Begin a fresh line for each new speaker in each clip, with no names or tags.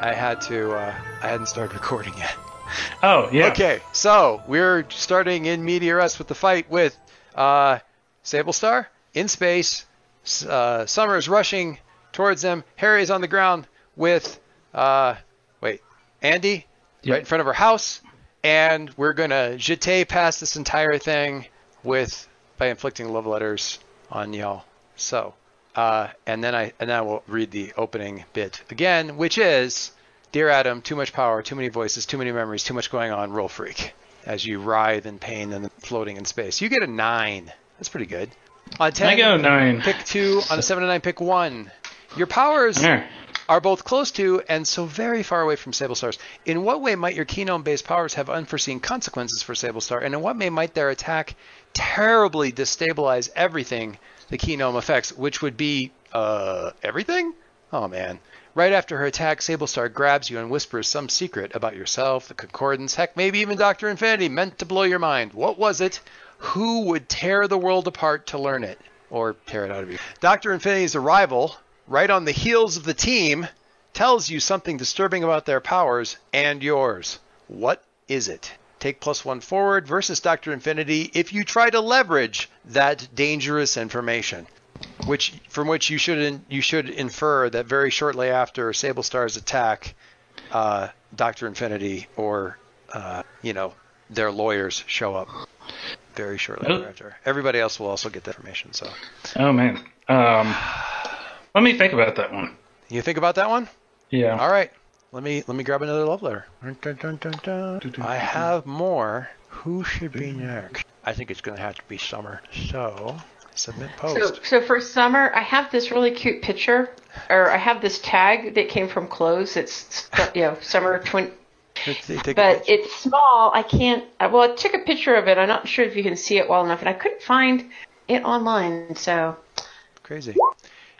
I, I had to. Uh, I hadn't started recording yet.
Oh, yeah.
Okay, so we're starting in media res with the fight with uh, Sable Star in space. Uh, Summer's rushing towards them. Harry is on the ground with, uh, wait, Andy
Yep.
right in front of her house, and we're gonna jete past this entire thing with by inflicting love letters on y'all. So, uh, and then I and then I will read the opening bit again, which is. Dear Adam, too much power, too many voices, too many memories, too much going on, roll freak. As you writhe in pain and floating in space. You get a 9. That's pretty good. On 10,
I go nine.
pick 2. On a 7 to 9, pick 1. Your powers
There.
are both close to and so very far away from Sable Stars. In what way might your Keenome-based powers have unforeseen consequences for Sable Star, and in what way might their attack terribly destabilize everything the Keenome effects, which would be, uh, everything? Oh man. Right after her attack, Sable Star grabs you and whispers some secret about yourself, the Concordance, heck, maybe even Dr. Infinity, meant to blow your mind. What was it? Who would tear the world apart to learn it? Or tear it out of you? Dr. Infinity's arrival, right on the heels of the team, tells you something disturbing about their powers and yours. What is it? Take plus one forward versus Dr. Infinity if you try to leverage that dangerous information. Which, from which you should in, you should infer that very shortly after Sable Star's attack, uh, Doctor Infinity or uh, you know their lawyers show up very shortly
Nope.
thereafter. Everybody else will also get that information. So
Oh, man. Um, let me think about that one.
you think about that one.
Yeah.
All right. Let me let me grab another love letter. Dun, dun, dun, dun. I have more. Who should be next? I think it's going to have to be Summer. So submit post.
so for summer, I have this really cute picture, or I have this tag that came from clothes. It's you know summer twenty,
Let's see, take a
but it's small. I can't. uh, Well, I took a picture of it. I'm not sure if you can see it well enough, and I couldn't find it online. So
Crazy.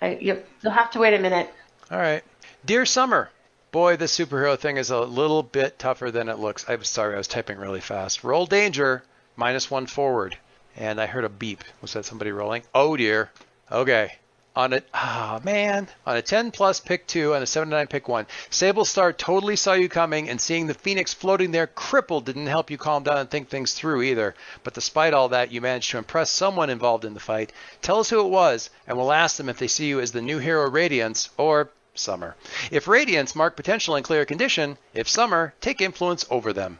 I, you'll, you'll have to wait a minute.
All right. Dear Summer. Boy, this superhero thing is a little bit tougher than it looks. I'm sorry, I was typing really fast. Roll danger, minus one forward. And I heard a beep. Was that somebody rolling? Oh dear. Okay. On a ah man. On a 10 plus pick two, on a 7 to 9 pick one. Sable Star totally saw you coming, and seeing the Phoenix floating there crippled didn't help you calm down and think things through either. But despite all that, you managed to impress someone involved in the fight. Tell us who it was, and we'll ask them if they see you as the new hero Radiance or Summer. If Radiance, mark potential and clear condition. If Summer, take influence over them.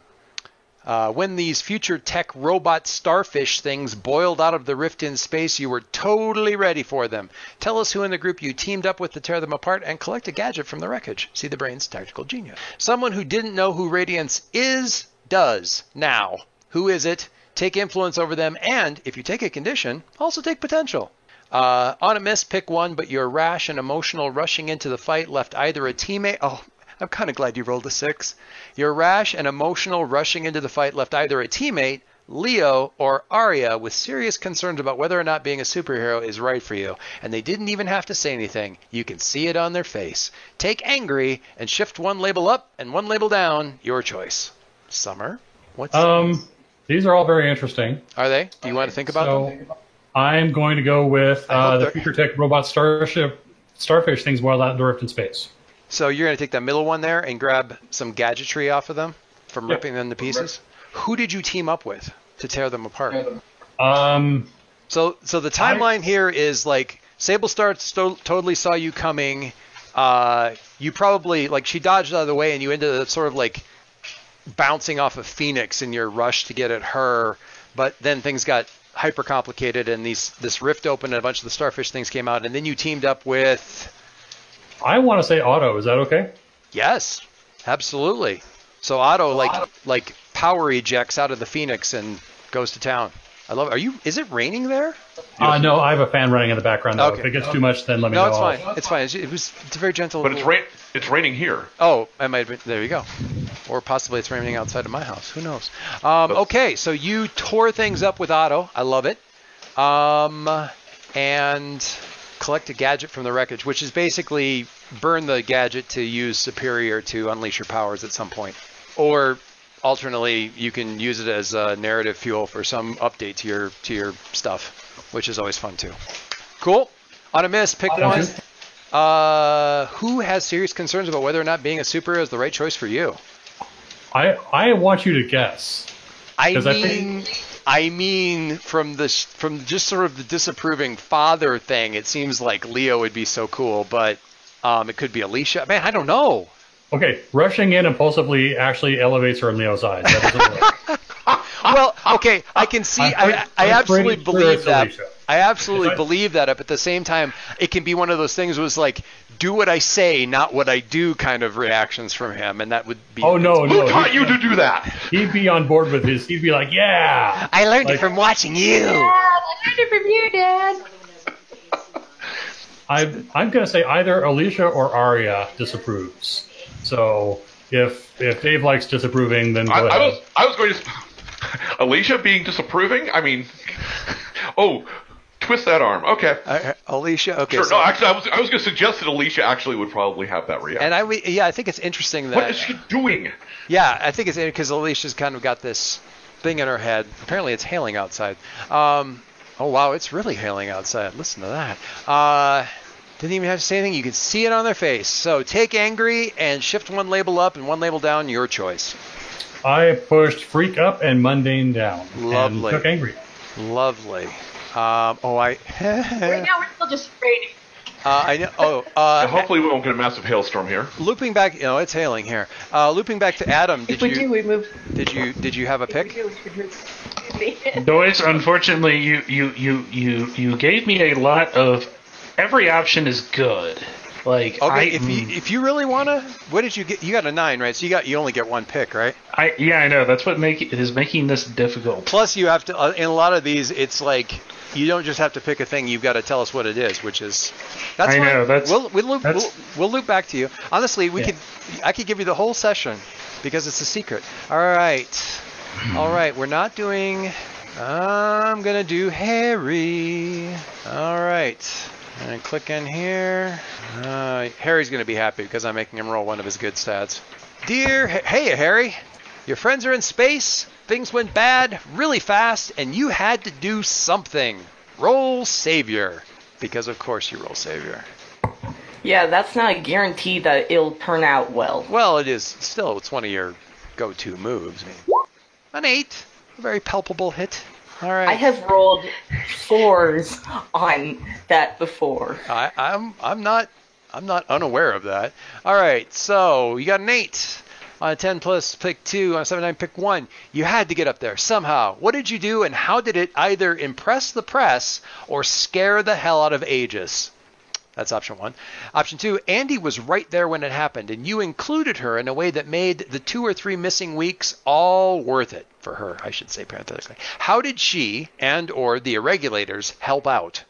Uh, when these future tech robot starfish things boiled out of the rift in space, you were totally ready for them. Tell us who in the group you teamed up with to tear them apart and collect a gadget from the wreckage. See the brain's tactical genius. Someone who didn't know who Radiance is, does now. Who is it? Take influence over them, and if you take a condition, also take potential. Uh, on a miss, pick one, but your rash and emotional rushing into the fight left either a teammate. Oh, I'm kind of glad you rolled a six. Your rash and emotional rushing into the fight left either a teammate, Leo, or Arya with serious concerns about whether or not being a superhero is right for you, and they didn't even have to say anything. You can see it on their face. Take angry and shift one label up and one label down. Your choice. Summer, what's
Um, these are all very interesting.
are they? Do you want to think about them?
I'm going to go with uh, the future tech robot starship starfish things while out in the rift in space.
So you're going to take that middle one there and grab some gadgetry off of them from
Yep.
ripping them to pieces. Who did you team up with to tear them apart?
Um,
So, so the timeline here is like Sable Star sto- totally saw you coming. Uh, you probably like she dodged out of the way, and you ended up sort of like bouncing off of Phoenix in your rush to get at her. But then things got hyper complicated, and these this rift opened, and a bunch of the starfish things came out, and then you teamed up with
I want to say Otto. Is that okay?
Yes, absolutely. So Otto like like power ejects out of the Phoenix and goes to town. I love. Are you? Is it raining there?
Uh, no, I have a fan running in the background. Though.
Okay.
If it gets too much, then let me
No,
know.
it's
I'll-
fine. It's fine. It's, it was. It's a very gentle.
But it's rain. It's raining here.
Oh, I might. Have there you go. Or possibly it's raining outside of my house. Who knows? Um, okay, so you tore things up with Otto. I love it. Um, and collect a gadget from the wreckage, which is basically burn the gadget to use Superior to unleash your powers at some point, or alternately, you can use it as uh, narrative fuel for some update to your to your stuff, which is always fun too. Cool. On a miss, pick one. Uh, who has serious concerns about whether or not being a superhero is the right choice for you?
I I want you to guess.
I
'Cause I
mean,
think-
I mean, from the from just sort of the disapproving father thing, it seems like Leo would be so cool, but um, it could be Alicia. Man, I don't know.
Okay, rushing in impulsively actually elevates her in Leo's eyes. That doesn't work.
Well, okay, I can see.
I'm
I, I
I'm
absolutely
pretty sure
believe that. I absolutely
I-
believe that. But at the same time, it can be one of those things. Was like, do what I say, not what I do, kind of reactions from him, and that would be.
Oh no,
Who
no,
taught
he'd,
you to do that?
he'd be on board with his. He'd be like, yeah.
I learned
Like-
it from watching you.
Dad, I learned it from you, Dad.
I I'm gonna say either Alicia or Aria disapproves. So if if Dave likes disapproving, then go
I, I was I was going to Alicia being disapproving. I mean, oh, twist that arm. Okay,
Uh, Alicia. Okay.
sure.
so-
No, actually, I was I was going to suggest that Alicia actually would probably have that reaction.
and I, yeah, I think it's interesting that.
what is she doing?
Yeah, I think it's because Alicia's kind of got this thing in her head. Apparently, it's hailing outside. Um, oh wow, it's really hailing outside. Listen to that. Uh, didn't even have to say anything. You can see it on their face. So take angry and shift one label up and one label down. Your choice.
I pushed freak up and mundane down.
Lovely.
And took angry.
Lovely. Um, oh, I.
Right now, we're still just raining.
uh, I know. Oh, uh,
And hopefully, we won't get a massive hailstorm here.
looping back. You know, it's hailing here. Uh, looping back to Adam. Did
If we
you
do, we move.
did you did you have a
If
pick?
do, we should move.
Joyce, unfortunately, you, you, you, you, you gave me a lot of. Every option is good. Like
Okay,
I,
if you if you really wanna, what did you get? You got a nine, right? So you got you only get one pick, right?
I yeah, I know that's what make is making this difficult.
Plus, you have to. Uh, in a lot of these, it's like you don't just have to pick a thing. You've got to tell us what it is, which is. That's
I
fine.
know, that's-
We'll we'll loop, we'll, we'll loop back to you. Honestly, we
Yeah.
could. I could give you the whole session because it's a secret. All right, all right. We're not doing. I'm gonna do Harry. All right. And click in here. Uh, Harry's gonna be happy because I'm making him roll one of his good stats. Dear, hey Harry, your friends are in space. Things went bad really fast, and you had to do something. Roll savior, because of course you roll savior.
Yeah, that's not a guarantee that it'll turn out well.
Well, it is still. It's one of your go-to moves. An eight, a very palpable hit. All right.
I have rolled fours on that before.
I, I'm I'm not I'm not unaware of that. All right, so you got an eight on a ten plus pick two on a seven nine pick one. You had to get up there somehow. What did you do, and how did it either impress the press or scare the hell out of Aegis? That's option one. Option two, Andy was right there when it happened, and you included her in a way that made the two or three missing weeks all worth it for her, I should say parenthetically. How did she and or the irregulators help out?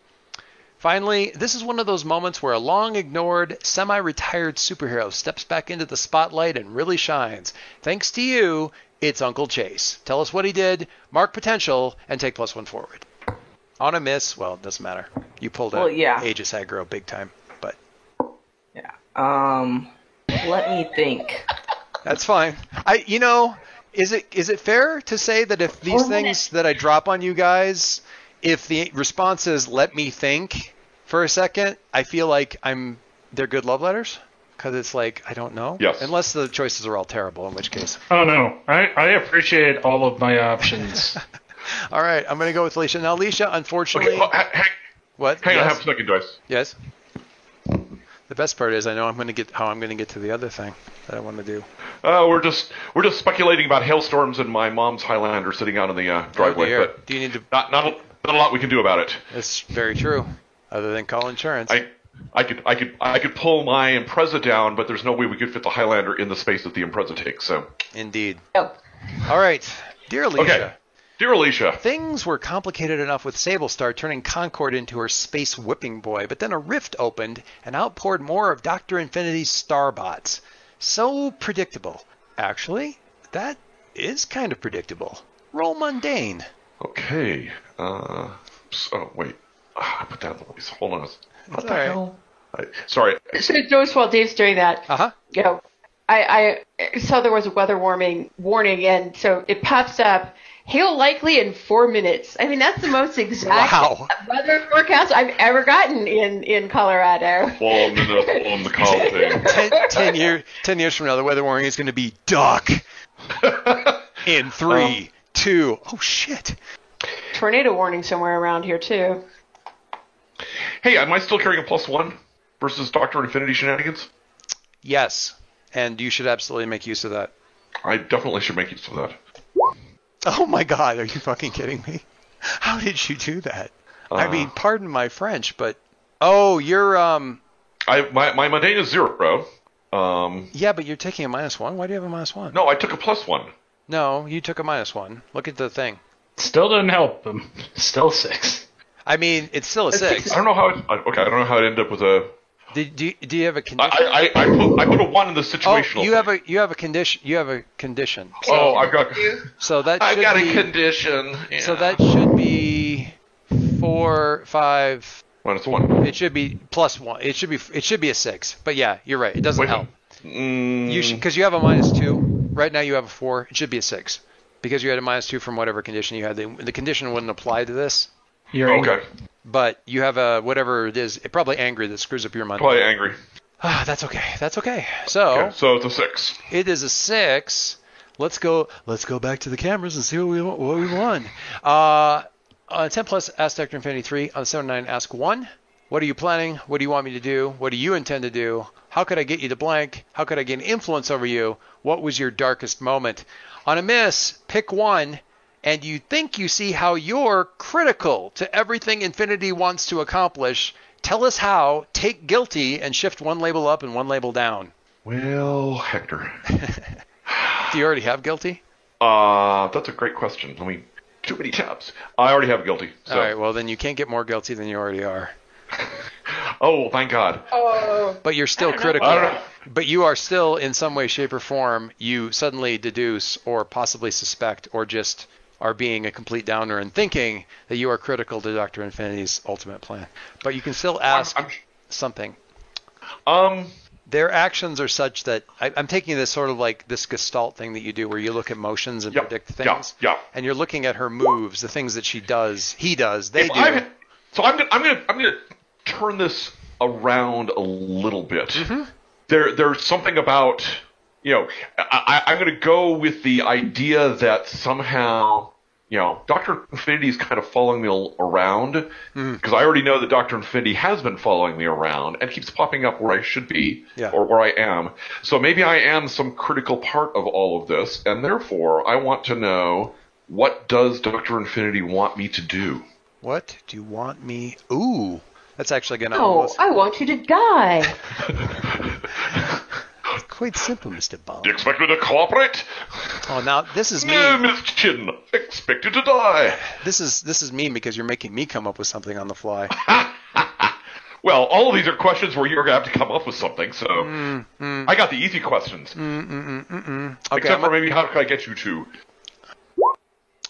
Finally, this is one of those moments where a long ignored, semi retired superhero steps back into the spotlight and really shines. Thanks to you, it's Uncle Chase. Tell us what he did, mark potential, and take plus one forward. On a miss, well, it doesn't matter. You pulled out
Well, yeah.
Aegis aggro big time, but
Yeah. Um, let me think.
that's fine. I, you know, is it is it fair to say that if these
Four
things that I drop on you guys, if the response is "let me think" for a second, I feel like I'm they're good love letters because it's like I don't know.
Yes.
Unless the choices are all terrible, in which case.
Oh no, I, I appreciate all of my options.
All right, I'm gonna go with Alicia. Now, Alicia, unfortunately,
Okay, ha- hang,
what?
hang on,
yes?
half a second, Joyce.
yes. The best part is I know I'm gonna get how I'm gonna get to the other thing that I want to do.
Uh, we're just we're just speculating about hailstorms and my mom's Highlander sitting out in the uh, driveway,
Oh,
but
Do you need to?
not not a, not a lot we can do about it.
It's very true. Other than call insurance.
I I could I could I could pull my Impreza down, but there's no way we could fit the Highlander in the space that the Impreza takes. So
Indeed.
Oh,
All right, dear Alicia.
okay, dear Alicia,
Things were complicated enough with Sablestar turning Concord into her space whipping boy, but then a rift opened and outpoured more of Dr. Infinity's starbots. So predictable. Actually, that is kind of predictable. Roll mundane.
okay. Uh, so wait, Ah, I put that in the place. Hold on. What the
all right.
hell? I, sorry.
so Joyce, while Dave's doing that,
Uh huh.
you know, I, I saw there was a weather warming warning, and so it pops up, hail likely in four minutes. I mean, that's the most exact
Wow.
weather forecast I've ever gotten in in Colorado.
Well, I'm in the, on the call thing.
ten, ten, year, 10 years from now, the weather warning is going to be duck in three, um, two. Oh, shit.
Tornado warning somewhere around here too.
Hey, am I still carrying a plus one versus Doctor Infinity shenanigans?
Yes. And you should absolutely make use of that.
I definitely should make use of that.
Oh my god, are you fucking kidding me? How did you do that? I
Uh.
mean, pardon my French, but oh, you're um
I my my mundane is zero. Um,
yeah, but you're taking a minus one. Why do you have a minus one?
no, I took a plus one.
No, you took a minus one. Look at the thing.
Still didn't help him. Still six.
I mean, it's still a six.
I don't know how. It, okay, I don't know how it ended up with a.
Did, do, you, do you have a condition?
I, I, I put I put a one in the situational.
oh, you have a you have a condition. You have a condition.
Oh, I've got.
So that
I've
should
got
be,
a condition.
So that should be four, five.
minus one.
It should be plus one. It should be it should be a six. But yeah, you're right. It doesn't
Wait.
help.
Mm,
You should because you have a minus two. Right now you have a four. It should be a six because you had a minus two from whatever condition you had. The, the condition wouldn't apply to this,
You're
okay.
But you have a whatever it is. It probably angry that screws up your money.
Probably angry.
Ah, that's okay. That's okay. So
Okay, so it's a six.
it is a six. Let's go. Let's go back to the cameras and see what we what we won. Uh, on 10 plus, ask Dr. Infinity 3. On 7 9, ask 1. What are you planning? What do you want me to do? What do you intend to do? How could I get you to blank? How could I gain influence over you? What was your darkest moment? On a miss, pick one, and you think you see how you're critical to everything Infinity wants to accomplish. Tell us how, take guilty, and shift one label up and one label down.
Well, Hector.
Do you already have guilty?
Uh, that's a great question. Let me. Too many tabs. I already have guilty. So.
All right, well, then you can't get more guilty than you already are.
Oh, thank God.
But you're still
I
critical.
know.
But you are still, in some way, shape, or form, you suddenly deduce or possibly suspect or just are being a complete downer and thinking that you are critical to Dr. Infinity's ultimate plan. But you can still ask
I'm,
something.
I'm, um,
Their actions are such that I, I'm taking this sort of like this gestalt thing that you do where you look at motions and
Yeah,
predict
yeah,
things.
yeah.
And you're looking at her moves, the things that she does, he does, they
if
do.
I'm- so I'm gonna, I'm gonna, I'm gonna turn this around a little bit.
Mm-hmm.
There, there's something about, you know, I, I, I'm gonna go with the idea that somehow, you know, Doctor Infinity is kind of following me al- around
hmm.
because I already know that Doctor Infinity has been following me around and keeps popping up where I should be
Yeah.
or where I am. So maybe I am some critical part of all of this, and therefore I want to know what does Doctor Infinity want me to do.
What do you want me? Ooh, that's actually gonna
No,
almost
I want you to die.
quite simple, Mr. Bond.
Do you expect me to cooperate?
Oh, now this is me.
No, Miss Chin. Expect you to die.
This is this is me because you're making me come up with something on the fly.
Well, all of these are questions where you're going to have to come up with something, so
Mm, mm.
I got the easy questions.
Mm, mm, okay,
Except
I'm-
for maybe how can I get you to?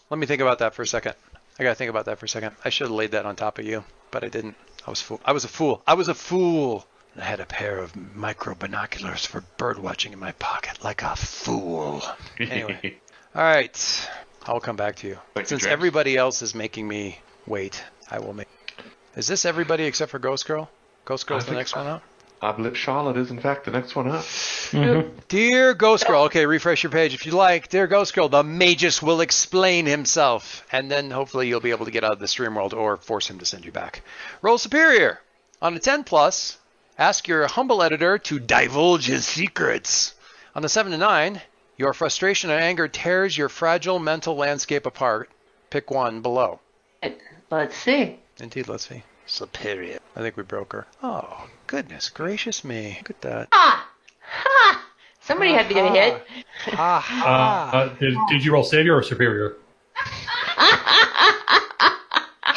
let me think about that for a second. I gotta think about that for a second. I should have laid that on top of you, but I didn't. I was fool. I was a fool. I was a fool. I had a pair of micro binoculars for bird watching in my pocket, like a fool. Anyway. All right, I'll come back to you.
Thank
Since everybody else is making me wait, I will make. Is this everybody except for Ghost Girl? Ghost Girl's the next
so.
one up.
I believe Charlotte is, in fact, the next one up.
Dear Ghost Girl, okay, refresh your page if you like. Dear Ghost Girl, the Magus will explain himself, and then hopefully you'll be able to get out of the stream world or force him to send you back. Roll Superior. On a 10 plus, ask your humble editor to divulge his secrets. On the 7 to 9, your frustration and anger tears your fragile mental landscape apart. Pick one below.
Let's see.
Indeed, let's see. Superior. I think we broke her. Oh, goodness gracious me. Look at that.
Ah! Ha! Somebody had to get a hit.
Ha
Uh, uh, did, did you roll savior or superior?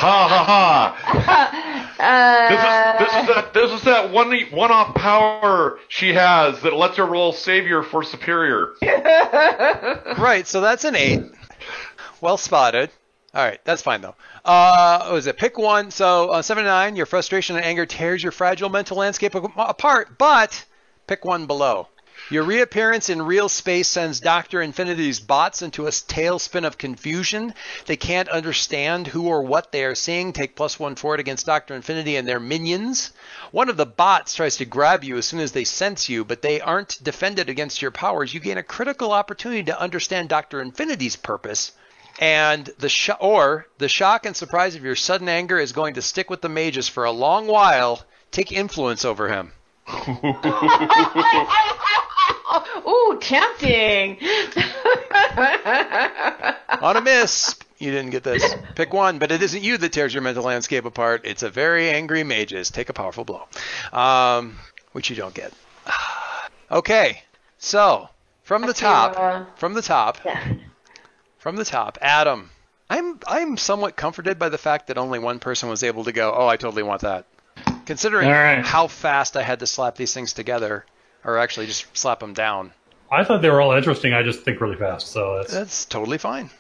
Ha ha ha! This is, this is that this is that one one off power she has that lets her roll savior for superior.
Right, so that's an eight. Well spotted. All right, that's fine though. Uh, was it? Pick one. So on seven to nine, your frustration and anger tears your fragile mental landscape apart. But pick one below. Your reappearance in real space sends Dr. Infinity's bots into a tailspin of confusion. They can't understand who or what they are seeing. Take plus one forward against Dr. Infinity and their minions. One of the bots tries to grab you as soon as they sense you, but they aren't defended against your powers. You gain a critical opportunity to understand Dr. Infinity's purpose. And the sho- or the shock and surprise of your sudden anger is going to stick with the Magus for a long while. Take influence over him.
Ooh, tempting.
On a miss, you didn't get this. Pick one, but it isn't you that tears your mental landscape apart. It's a very angry Magus. Take a powerful blow, um, which you don't get. Okay, so from the top,
uh,
from the top,
yeah.
from the top, Adam. I'm I'm somewhat comforted by the fact that only one person was able to go. Oh, I totally want that. Considering
All right.
how fast I had to slap these things together, or actually just slap them down,
I thought they were all interesting. I just think really fast, so that's
that's totally fine.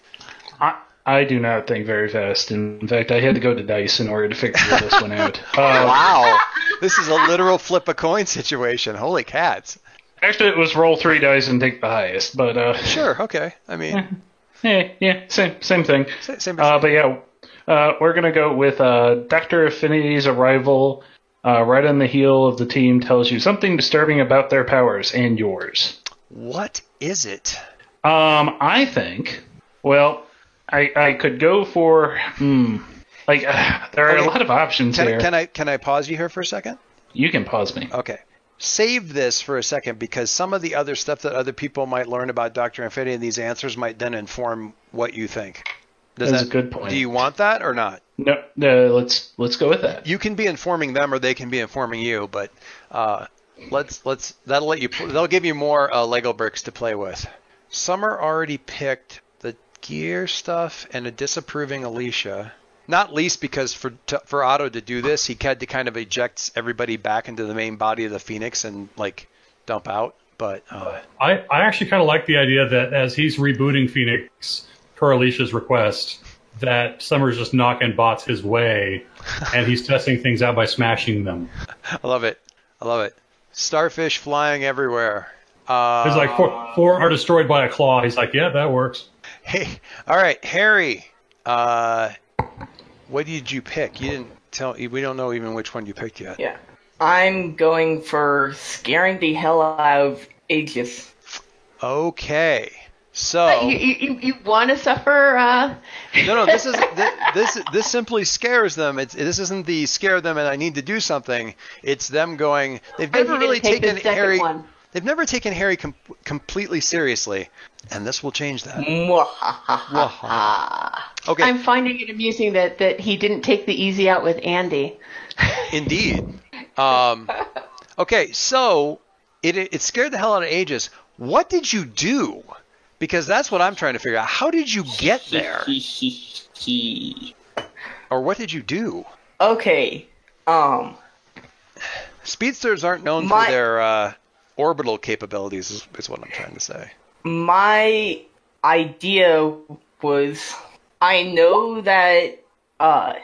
I, I do not think very fast. In fact, I had to go to dice in order to figure this one out. Uh,
Wow, this is a literal flip a coin situation. Holy cats!
actually, it was roll three dice and take the highest, but uh,
Sure, okay. I mean,
yeah, yeah, same same thing.
sa- same.
Uh, but yeah, uh, we're gonna go with uh, Doctor Infinity's arrival. Uh, right on the heel of the team tells you something disturbing about their powers and yours.
what is it?
Um, I think. Well, I I could go for hmm. Like uh, there are
Okay.
a lot of options
Can,
here.
Can I can I pause you here for a second?
You can pause me.
Okay. Save this for a second because some of the other stuff that other people might learn about Dr. Infinity and these answers might then inform what you think. Does
That's
that,
a good point.
Do you want that or not?
No, uh, let's let's go with that.
You can be informing them or they can be informing you, but uh, let's let's that'll let you they'll give you more uh, Lego bricks to play with. Summer already picked the gear stuff and a disapproving Alicia. Not least because for to, for Otto to do this, he had to kind of eject everybody back into the main body of the Phoenix and like dump out. But uh,
I, I actually kind of like the idea that as he's rebooting Phoenix per Alicia's request, that Summer's just knocking bots his way, and he's testing things out by smashing them.
I love it. I love it. Starfish flying everywhere. Uh,
It's like four, four are destroyed by a claw. He's like, yeah, that works.
Hey, all right, Harry. Uh, what did you pick? You didn't tell. We don't know even which one you picked yet.
Yeah. I'm going for scaring the hell out of Aegis.
Okay. So
you, you, you want to suffer? Uh...
no, no. This is this, this this simply scares them. It's this isn't the scare them and I need to do something. It's them going. They've never really
take
taken Harry.
one.
They've never taken Harry com- completely seriously, and this will change that. Okay.
I'm finding it amusing that, that he didn't take the easy out with Andy.
Indeed. Um, okay, so it, it scared the hell out of Aegis. What did you do? Because that's what I'm trying to figure out. How did you get there? Or what did you do?
okay. Um.
Speedsters aren't known
My-
for their uh, orbital capabilities, is, is what I'm trying to say.
my idea was I know that uh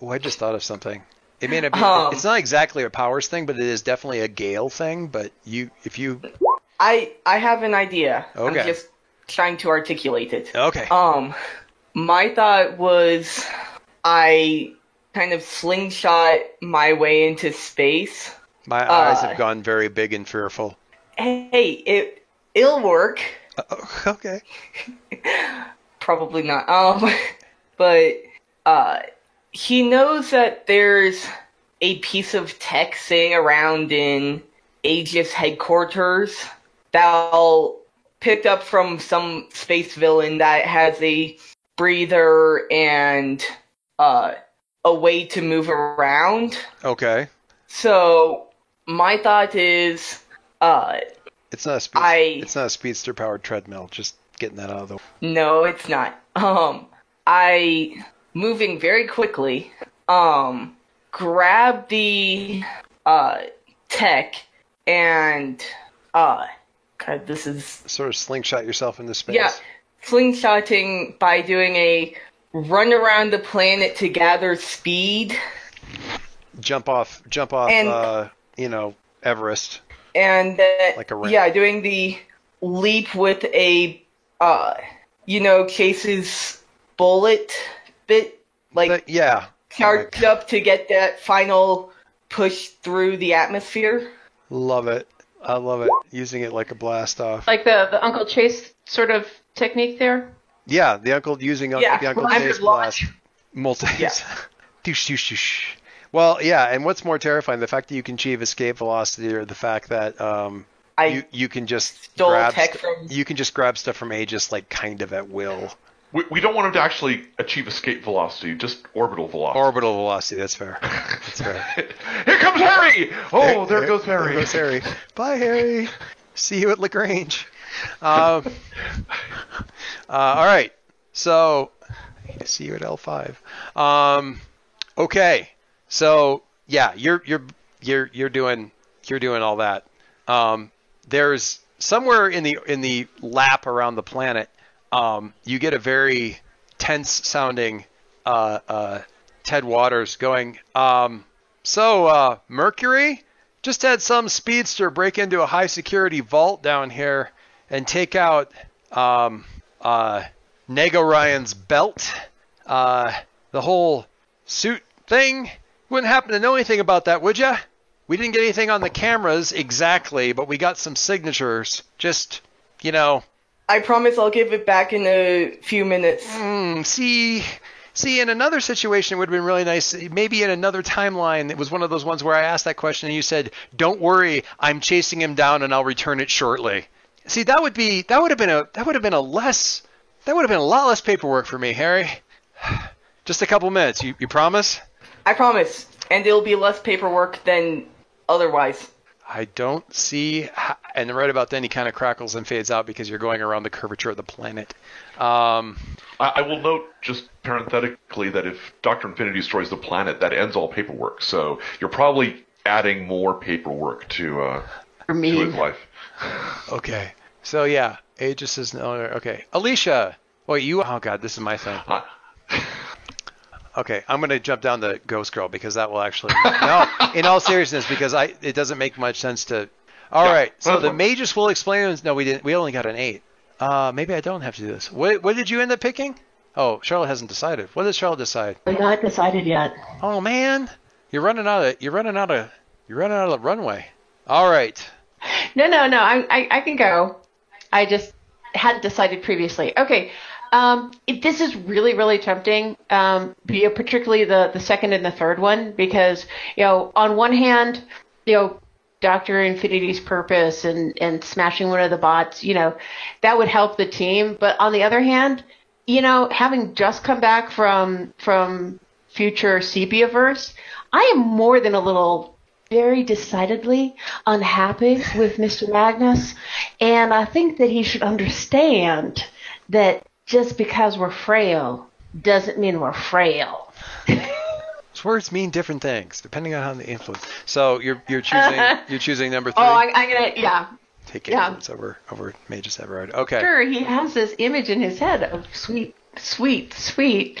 Oh, I just thought of something. It may not be.
Um,
it's not exactly a powers thing, but it is definitely a gale thing. But you, if you,
I I have an idea.
Okay.
I'm just trying to articulate it.
okay,
Um my thought was I kind of slingshot my way into space.
my eyes
uh,
have gone very big and fearful.
Hey, it it'll work.
Oh, okay.
Probably not. Um but uh he knows that there's a piece of tech sitting around in Aegis headquarters that'll picked up from some space villain that has a breather and uh a way to move around.
Okay.
So my thought is uh
It's not a speed,
I-
it's not a speedster powered treadmill. Just getting that out of the way.
No, it's not. Um, I moving very quickly. Um, grab the uh tech and uh, God, this is
Sort of slingshot yourself into space.
yeah, slingshotting by doing a run around the planet to gather speed.
Jump off, jump off.
And-
uh, you know, Everest.
and uh,
Like a ring.
yeah, doing the leap with a uh, you know, Chase's bullet bit, like
But yeah.
charged up to get that final push through the atmosphere.
Love it. I love it. Using it like a blast off.
Like the, the Uncle Chase sort of technique there.
Yeah, the uncle using
Yeah,
the Uncle Chase blast. Multi.
Yeah.
Doosh, doosh, doosh. Well, yeah, and what's more terrifying, the fact that you can achieve escape velocity, or the fact that um,
I
you you can just
stole
grab
tech
st-
from-
you can just grab stuff from Aegis like kind of at will.
We, we don't want him to actually achieve escape velocity, just orbital velocity.
Orbital velocity. That's fair. That's fair.
Here comes Harry! Oh, there, goes Harry.
There goes Harry. Bye, Harry. See you at Lagrange. Um, uh, all right. So, see you at L5. Um, okay. So, yeah, you're you're you're you're doing you're doing all that. Um, there's somewhere in the in the lap around the planet, um, you get a very tense sounding uh, uh, Ted Waters going. Um, so uh, Mercury just had some speedster break into a high security vault down here and take out um, uh, Ryan's belt. Uh, the whole suit thing. Wouldn't happen to know anything about that, would you? We didn't get anything on the cameras exactly, but we got some signatures. Just, you know,
I promise I'll give it back in a few minutes.
Hmm, see, see, in another situation, it would have been really nice. Maybe in another timeline, it was one of those ones where I asked that question and you said, "Don't worry, I'm chasing him down and I'll return it shortly." See, that would be that would have been a that would have been a less that would have been a lot less paperwork for me, Harry. Just a couple minutes. You you promise?
I promise, and it'll be less paperwork than otherwise.
I don't see. How, and right about then, he kind of crackles and fades out because you're going around the curvature of the planet. Um,
I, I will note just parenthetically that if Doctor Infinity destroys the planet, that ends all paperwork. So you're probably adding more paperwork to uh, to
me.
his life.
Okay. So yeah, Aegis is no. Okay, Alicia. Wait, you. Oh God, this is my thing.
Uh,
Okay, I'm gonna jump down to Ghost Girl because that will actually. no, in all seriousness, because I it doesn't make much sense to. All
Yeah,
right, so the
fine.
Magus will explain. No, we didn't. We only got an eight. Uh, maybe I don't have to do this. What what did you end up picking? Oh, Charlotte hasn't decided. What did Charlotte decide?
I'm not decided yet.
Oh man, you're running out of you're running out of you're running out of the runway. All right.
No, no, no. I, I, I can go. I just hadn't decided previously. Okay. Um, this is really, really tempting. Um, particularly the the second and the third one, because you know, on one hand, you know, Doctor Infinity's purpose and and smashing one of the bots, you know, that would help the team. But on the other hand, you know, having just come back from from future Sepiaverse, I am more than a little very decidedly unhappy with Mr. Magnus, and I think that he should understand that just because we're frail doesn't mean we're frail.
Words mean different things depending on how they influence. So you're you're choosing you're choosing number oh, three.
Oh, I, I'm gonna, yeah,
Take
yeah.
influence over over Magus Everard. Okay.
sure. He has this image in his head of sweet, sweet, sweet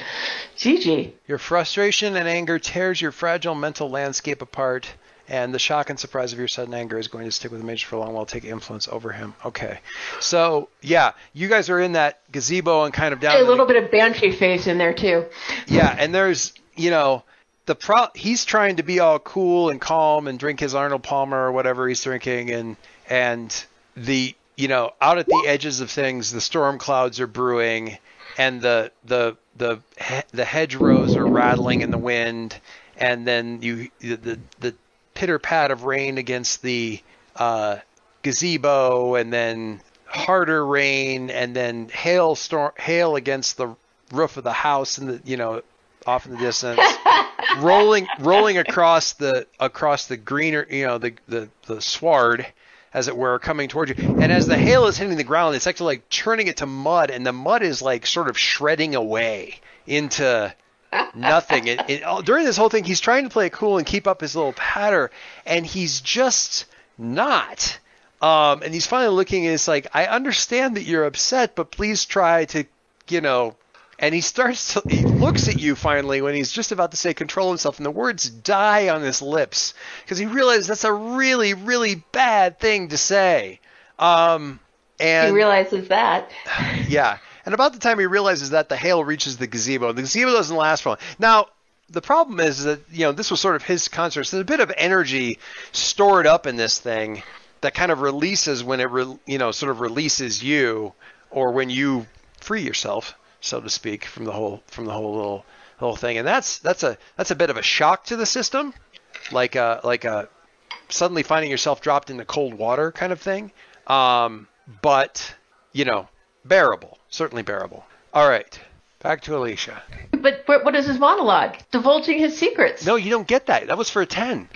Gigi.
Your frustration and anger tears your fragile mental landscape apart, and the shock and surprise of your sudden anger is going to stick with Magus for a long while, take influence over him. Okay. So yeah, you guys are in that gazebo and kind of down.
A
in the-
little bit of banshee face in there too.
Yeah, and there's you know the pro he's trying to be all cool and calm and drink his Arnold Palmer or whatever he's drinking and and the you know out at the edges of things the storm clouds are brewing and the the the he- the hedgerows are rattling in the wind and then you the the pitter pat of rain against the uh, gazebo and then harder rain and then hail storm hail against the roof of the house and the you know off in the distance. Rolling rolling across the across the greener you know the the the sward as it were coming towards you. And as the hail is hitting the ground it's actually like turning it to mud and the mud is like sort of shredding away into nothing it, it, all- during this whole thing he's trying to play it cool and keep up his little patter and he's just not um, and he's finally looking and it's like i understand that you're upset but please try to you know and he starts to he, looks at you finally when he's just about to say control himself, and the words die on his lips because he realizes that's a really, really bad thing to say. Um, and
he realizes that.
yeah, and about the time he realizes that, the hail reaches the gazebo. The gazebo doesn't last long. Now, the problem is that you know this was sort of his concert. So there's a bit of energy stored up in this thing that kind of releases when it re, you know sort of releases you, or when you free yourself, so to speak, from the whole from the whole little whole thing. And that's that's a that's a bit of a shock to the system, like a like a suddenly finding yourself dropped into cold water kind of thing. Um, but you know, bearable, certainly bearable. All right, back to Alicia.
But what what is his monologue? Divulging his secrets.
No, you don't get that. That was for a ten.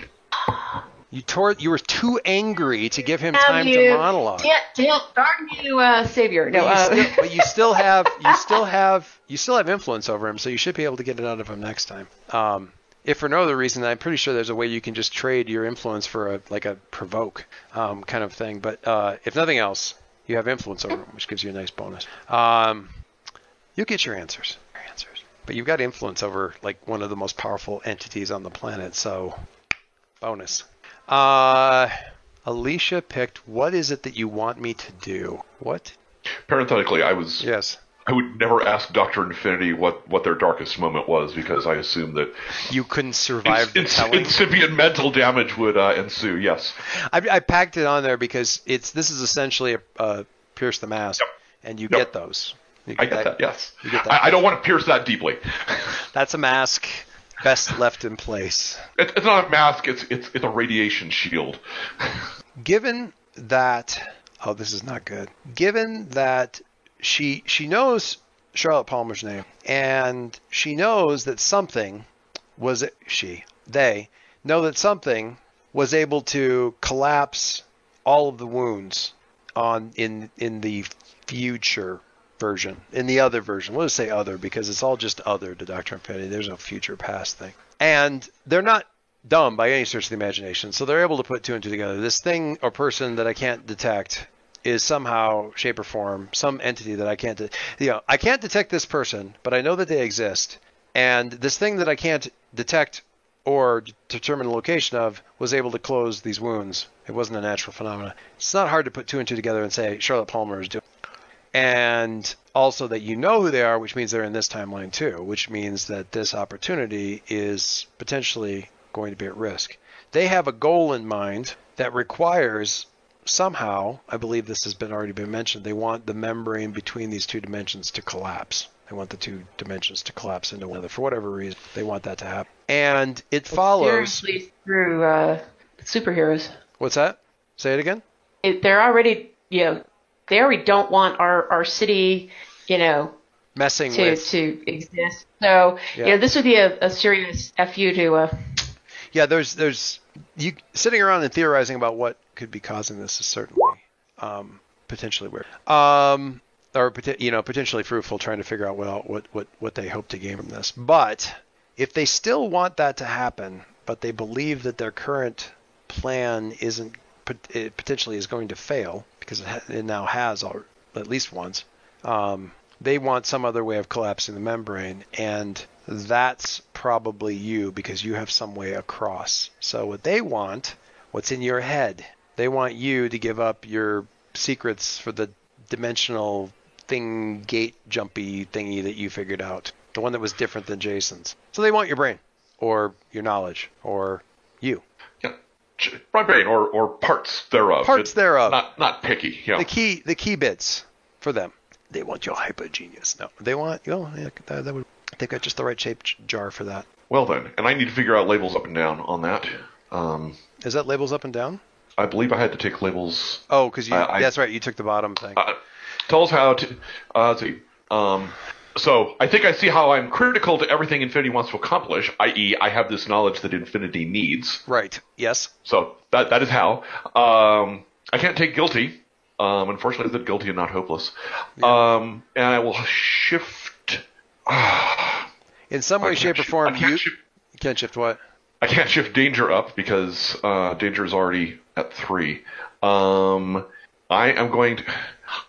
You tore. You were too angry to give him time
you,
to monologue.
Damn, darn you, uh, savior. No,
But you,
uh,
still, but you still have you still have you still have influence over him, so you should be able to get it out of him next time. Um, if for no other reason, I'm pretty sure there's a way you can just trade your influence for a like a provoke um, kind of thing. But uh, if nothing else, you have influence over him, which gives you a nice bonus. Um, you'll get your answers. Your answers. But you've got influence over like one of the most powerful entities on the planet, so bonus. Uh, Alicia picked. What is it that you want me to do? What?
Parenthetically, I was
Yes.
I would never ask Doctor Infinity what, what their darkest moment was because I assume that
You couldn't survive the
ins- incipient mental damage would uh, ensue. Yes,
I, I packed it on there because it's this is essentially a, uh, pierce the mask,
Yep.
and you
Yep.
get those. You
I get that. Yes,
You get that.
I, I don't want to pierce that deeply.
That's a mask best left in place.
It, it's not a mask. It's it's it's a radiation shield.
Given that, oh, this is not good. Given that she she knows Charlotte Palmer's name, and she knows that something was she they know that something was able to collapse all of the wounds on in in the future version in the other version. We'll say other because it's all just other to dr infinity. There's no future past thing. And they're not dumb by any stretch of the imagination so they're able to put two and two together. This thing or person that i can't detect is somehow shape or form some entity that i can't de- you know i can't detect this person but i know that they exist and this thing that i can't detect or determine the location of was able to close these wounds. It wasn't a natural phenomenon. It's not hard to put two and two together and say Charlotte Palmer is doing. And also that you know who they are, which means they're in this timeline too, which means that this opportunity is potentially going to be at risk. They have a goal in mind that requires somehow, I believe this has been already been mentioned, they want the membrane between these two dimensions to collapse. They want the two dimensions to collapse into one another for whatever reason. They want that to happen. And it follows.
Seriously, through uh, superheroes.
What's that? Say it again.
It, they're already, you know, they already don't want our, our city, you know,
Messing
to,
with.
to exist. So,
Yeah.
you know, this would be a, a serious fu to. Uh,
Yeah, there's there's you sitting around and theorizing about what could be causing this is certainly um, potentially weird. Um, or you know potentially fruitful trying to figure out what what what what they hope to gain from this. But if they still want that to happen, but they believe that their current plan isn't potentially is going to fail because it, now has al- at least once. Um, they want some other way of collapsing the membrane, and that's probably you because you have some way across. So what they want, what's in your head, they want you to give up your secrets for the dimensional thing gate jumpy thingy that you figured out, the one that was different than Jason's. So they want your brain, or your knowledge, or you.
Yeah, my brain or or parts thereof.
Parts
It-
thereof.
Not not picky. You know.
the key the key bits for them. They want your hyper genius. No, they want you know, yeah, that, that would they've got just the right shaped jar for that.
Well then, and I need to figure out labels up and down on that. Um,
Is that labels up and down?
I believe I had to take labels.
Oh, because you
I- I-
that's right, you took the bottom thing.
Uh, tell us how to. Uh, let's see. Um, so I think I see how I'm critical to everything Infinity wants to accomplish, i.e., I have this knowledge that Infinity needs.
right. Yes.
So that that is how. Um, I can't take guilty. Um, unfortunately, that guilty and not hopeless. Um, and I will shift.
In some way, shape, or form, you,
shift-
you can't shift what?
I can't shift danger up because uh, danger is already at three. Um, I am going to.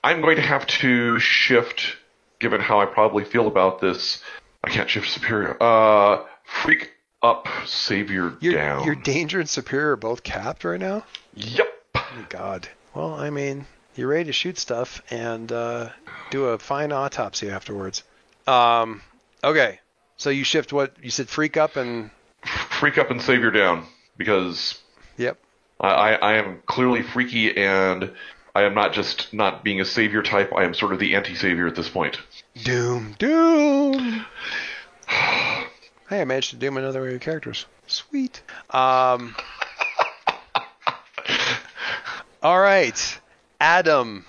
I'm going to have to shift, given how I probably feel about this. I can't shift superior. Uh, freak up, savior
Your
down.
your danger and superior are both capped right now.
Yep.
Oh, God. Well, I mean, you're ready to shoot stuff and uh, do a fine autopsy afterwards. Um. Okay. So you shift what you said, freak up and
Freak up and savior down because
yep.
I, I, I am clearly freaky and I am not just not being a savior type. I am sort of the anti-savior at this point.
Doom, doom. hey, I managed to doom another one of your characters. Sweet. Um. all right, Adam.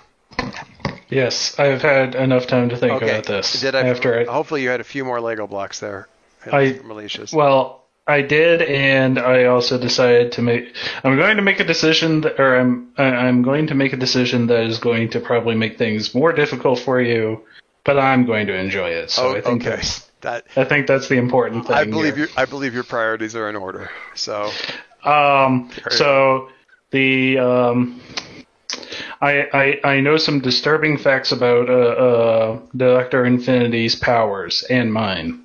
Yes, I've had enough time to think
Okay.
about this.
Did I?
after I,
Hopefully, you had a few more Lego blocks there.
I-
from Alicia's.
Well, I did, and I also decided to make. I'm going to make a decision, that, or I'm I'm going to make a decision that is going to probably make things more difficult for you, but I'm going to enjoy it. So
oh,
I think
okay.
that's
That
I think that's the important thing.
I believe
here.
your I believe your priorities are in order. So
Um, so the um, I, I I know some disturbing facts about uh, uh, Doctor Infinity's powers and mine,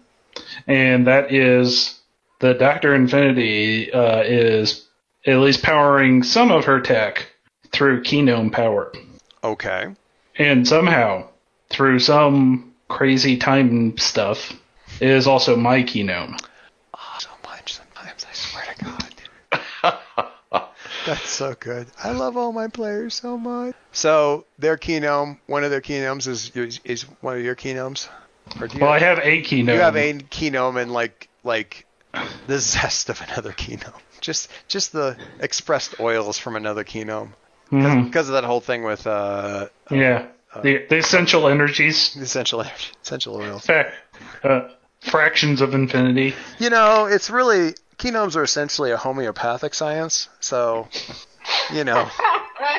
and that is the Doctor Infinity uh, is at least powering some of her tech through Keynome power,
okay.
and somehow through some crazy time stuff is also my Keynome.
So much sometimes I swear to God. That's so good. I love all my players so much. So their keynome, one of their keynomes is is, is one of your keynomes. Or do you
Well, I have a Keynome.
you have a keynome and like like the zest of another keynome. Just just the expressed oils from another keynome. Because of that whole thing with uh,
Yeah. The, the essential energies,
essential essential oils.
uh, uh, fractions of infinity.
You know, it's really keynomes are essentially a homeopathic science. So, you know,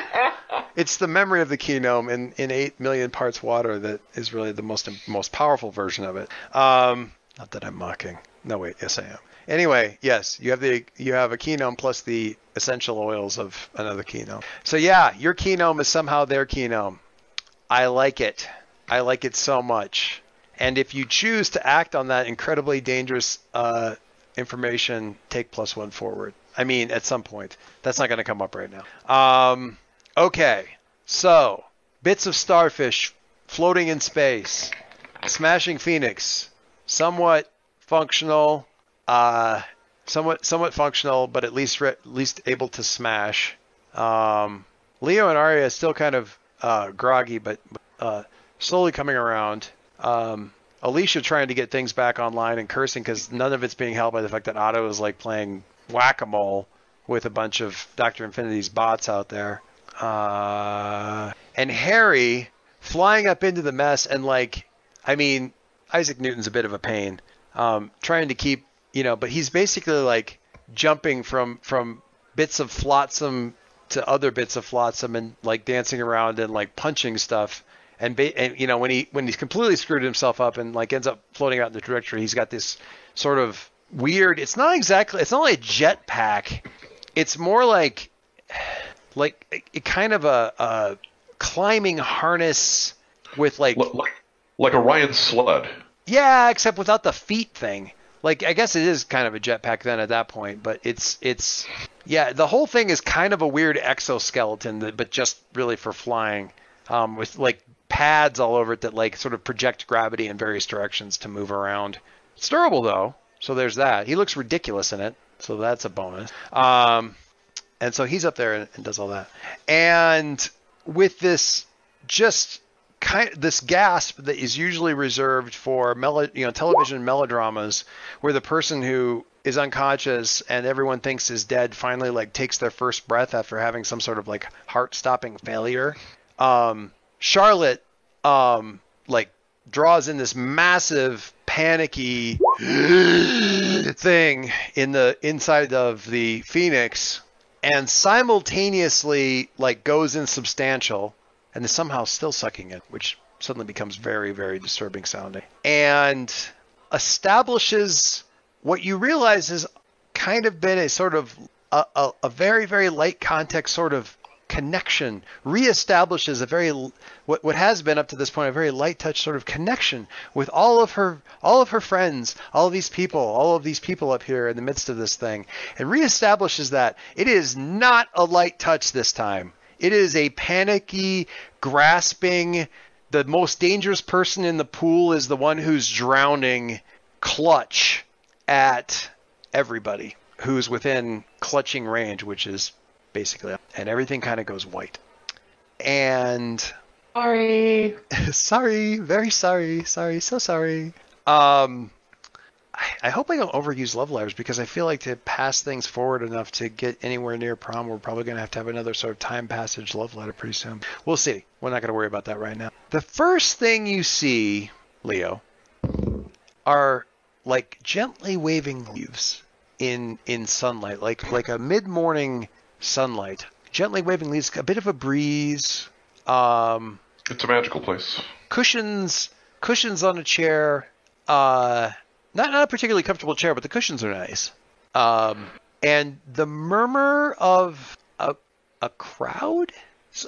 it's the memory of the keynome in, in eight million parts water that is really the most most powerful version of it. Um, not that I'm mocking. No, wait, yes I am. Anyway, yes, you have the you have a keynome plus the essential oils of another keynome. So yeah, your keynome is somehow their keynome. I like it. I like it so much. And if you choose to act on that incredibly dangerous uh, information, take plus one forward. I mean, at some point. That's not going to come up right now. Um, okay. So, bits of starfish floating in space, smashing Phoenix, somewhat functional, uh, somewhat somewhat functional, but at least re- least able to smash. Um, Leo and Arya is still kind of uh, groggy, but uh, slowly coming around. Um, Alicia trying to get things back online and cursing because none of it's being held by the fact that Otto is like playing whack-a-mole with a bunch of Doctor Infinity's bots out there. Uh, and Harry flying up into the mess and like, I mean, Isaac Newton's a bit of a pain, um, trying to keep, you know, but he's basically like jumping from from bits of flotsam to other bits of flotsam and like dancing around and like punching stuff. And, ba- and you know when he when he's completely screwed himself up and like ends up floating out in the trajectory, he's got this sort of weird. It's not exactly. It's not like a jetpack. It's more like like a kind of a, a climbing harness with like
like, like a Ryan sled.
yeah, except without the feet thing. Like I guess it is kind of a jetpack then at that point, but it's it's yeah, the whole thing is kind of a weird exoskeleton, that, but just really for flying, um, with like pads all over it that like sort of project gravity in various directions to move around. It's durable though, so there's that. He looks ridiculous in it, so that's a bonus. Um, and so he's up there and does all that. And with this just kind this gasp that is usually reserved for melo, you know television melodramas where the person who is unconscious and everyone thinks is dead finally like takes their first breath after having some sort of like heart stopping failure. Um charlotte um like draws in this massive panicky thing in the inside of the phoenix and simultaneously like goes insubstantial and is somehow still sucking it, which suddenly becomes very, very disturbing sounding. And establishes what you realize has kind of been a sort of a, a, a very, very light context sort of connection, reestablishes a very what what has been up to this point a very light touch sort of connection with all of her all of her friends, all of these people, all of these people up here in the midst of this thing, and reestablishes that it is not a light touch this time. It is a panicky, grasping. The most dangerous person in the pool is the one who's drowning. Clutch at everybody who's within clutching range, which is basically, and everything kind of goes white. And
Sorry.
sorry, very sorry, sorry, so sorry. Um, I, I hope I don't overuse love letters because I feel like to pass things forward enough to get anywhere near prom, we're probably going to have to have another sort of time passage love letter pretty soon. We'll see. We're not going to worry about that right now. The first thing you see, Leo, are like gently waving leaves in in sunlight, like like a mid morning sunlight, gently waving leaves, a bit of a breeze. Um,
It's a magical place.
cushions cushions on a chair. Uh, not not a particularly comfortable chair, but the cushions are nice. Um, and the murmur of a a crowd,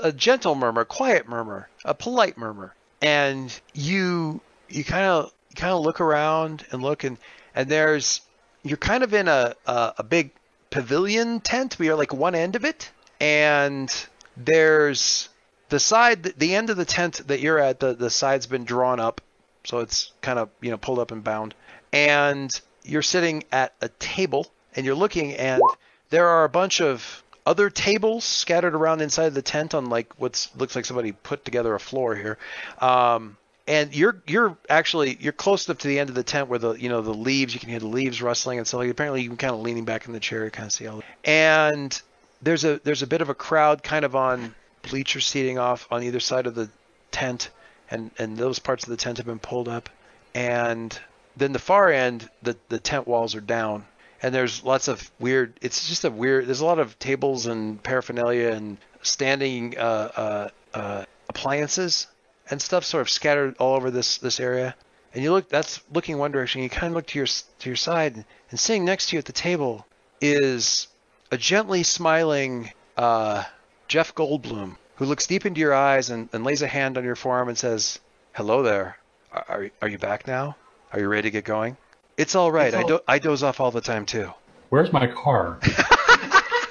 a gentle murmur, quiet murmur, a polite murmur, and you you kind of kind of look around and look and and there's you're kind of in a a, a big pavilion tent, but you're like one end of it, and there's the side the end of the tent that you're at the the side's been drawn up. So it's kind of you know pulled up and bound and you're sitting at a table and you're looking and there are a bunch of other tables scattered around inside of the tent on like what looks like somebody put together a floor here. Um, and you're you're actually you're close enough to the end of the tent where the you know the leaves you can hear the leaves rustling and so like apparently you can kind of leaning back in the chair you kind of see all and there's a there's a bit of a crowd kind of on bleacher seating off on either side of the tent, and and those parts of the tent have been pulled up, and then the far end, the the tent walls are down, and there's lots of weird. It's just a weird. There's a lot of tables and paraphernalia and standing uh, uh, uh, appliances and stuff sort of scattered all over this this area. And you look. That's looking one direction. You kind of look to your to your side, and sitting next to you at the table is a gently smiling. Uh, Jeff Goldblum, who looks deep into your eyes and, and lays a hand on your forearm and says, "Hello there. Are, are, are you back now? Are you ready to get going? It's all right.
It's
I do I doze off all the time too.
Where's my car?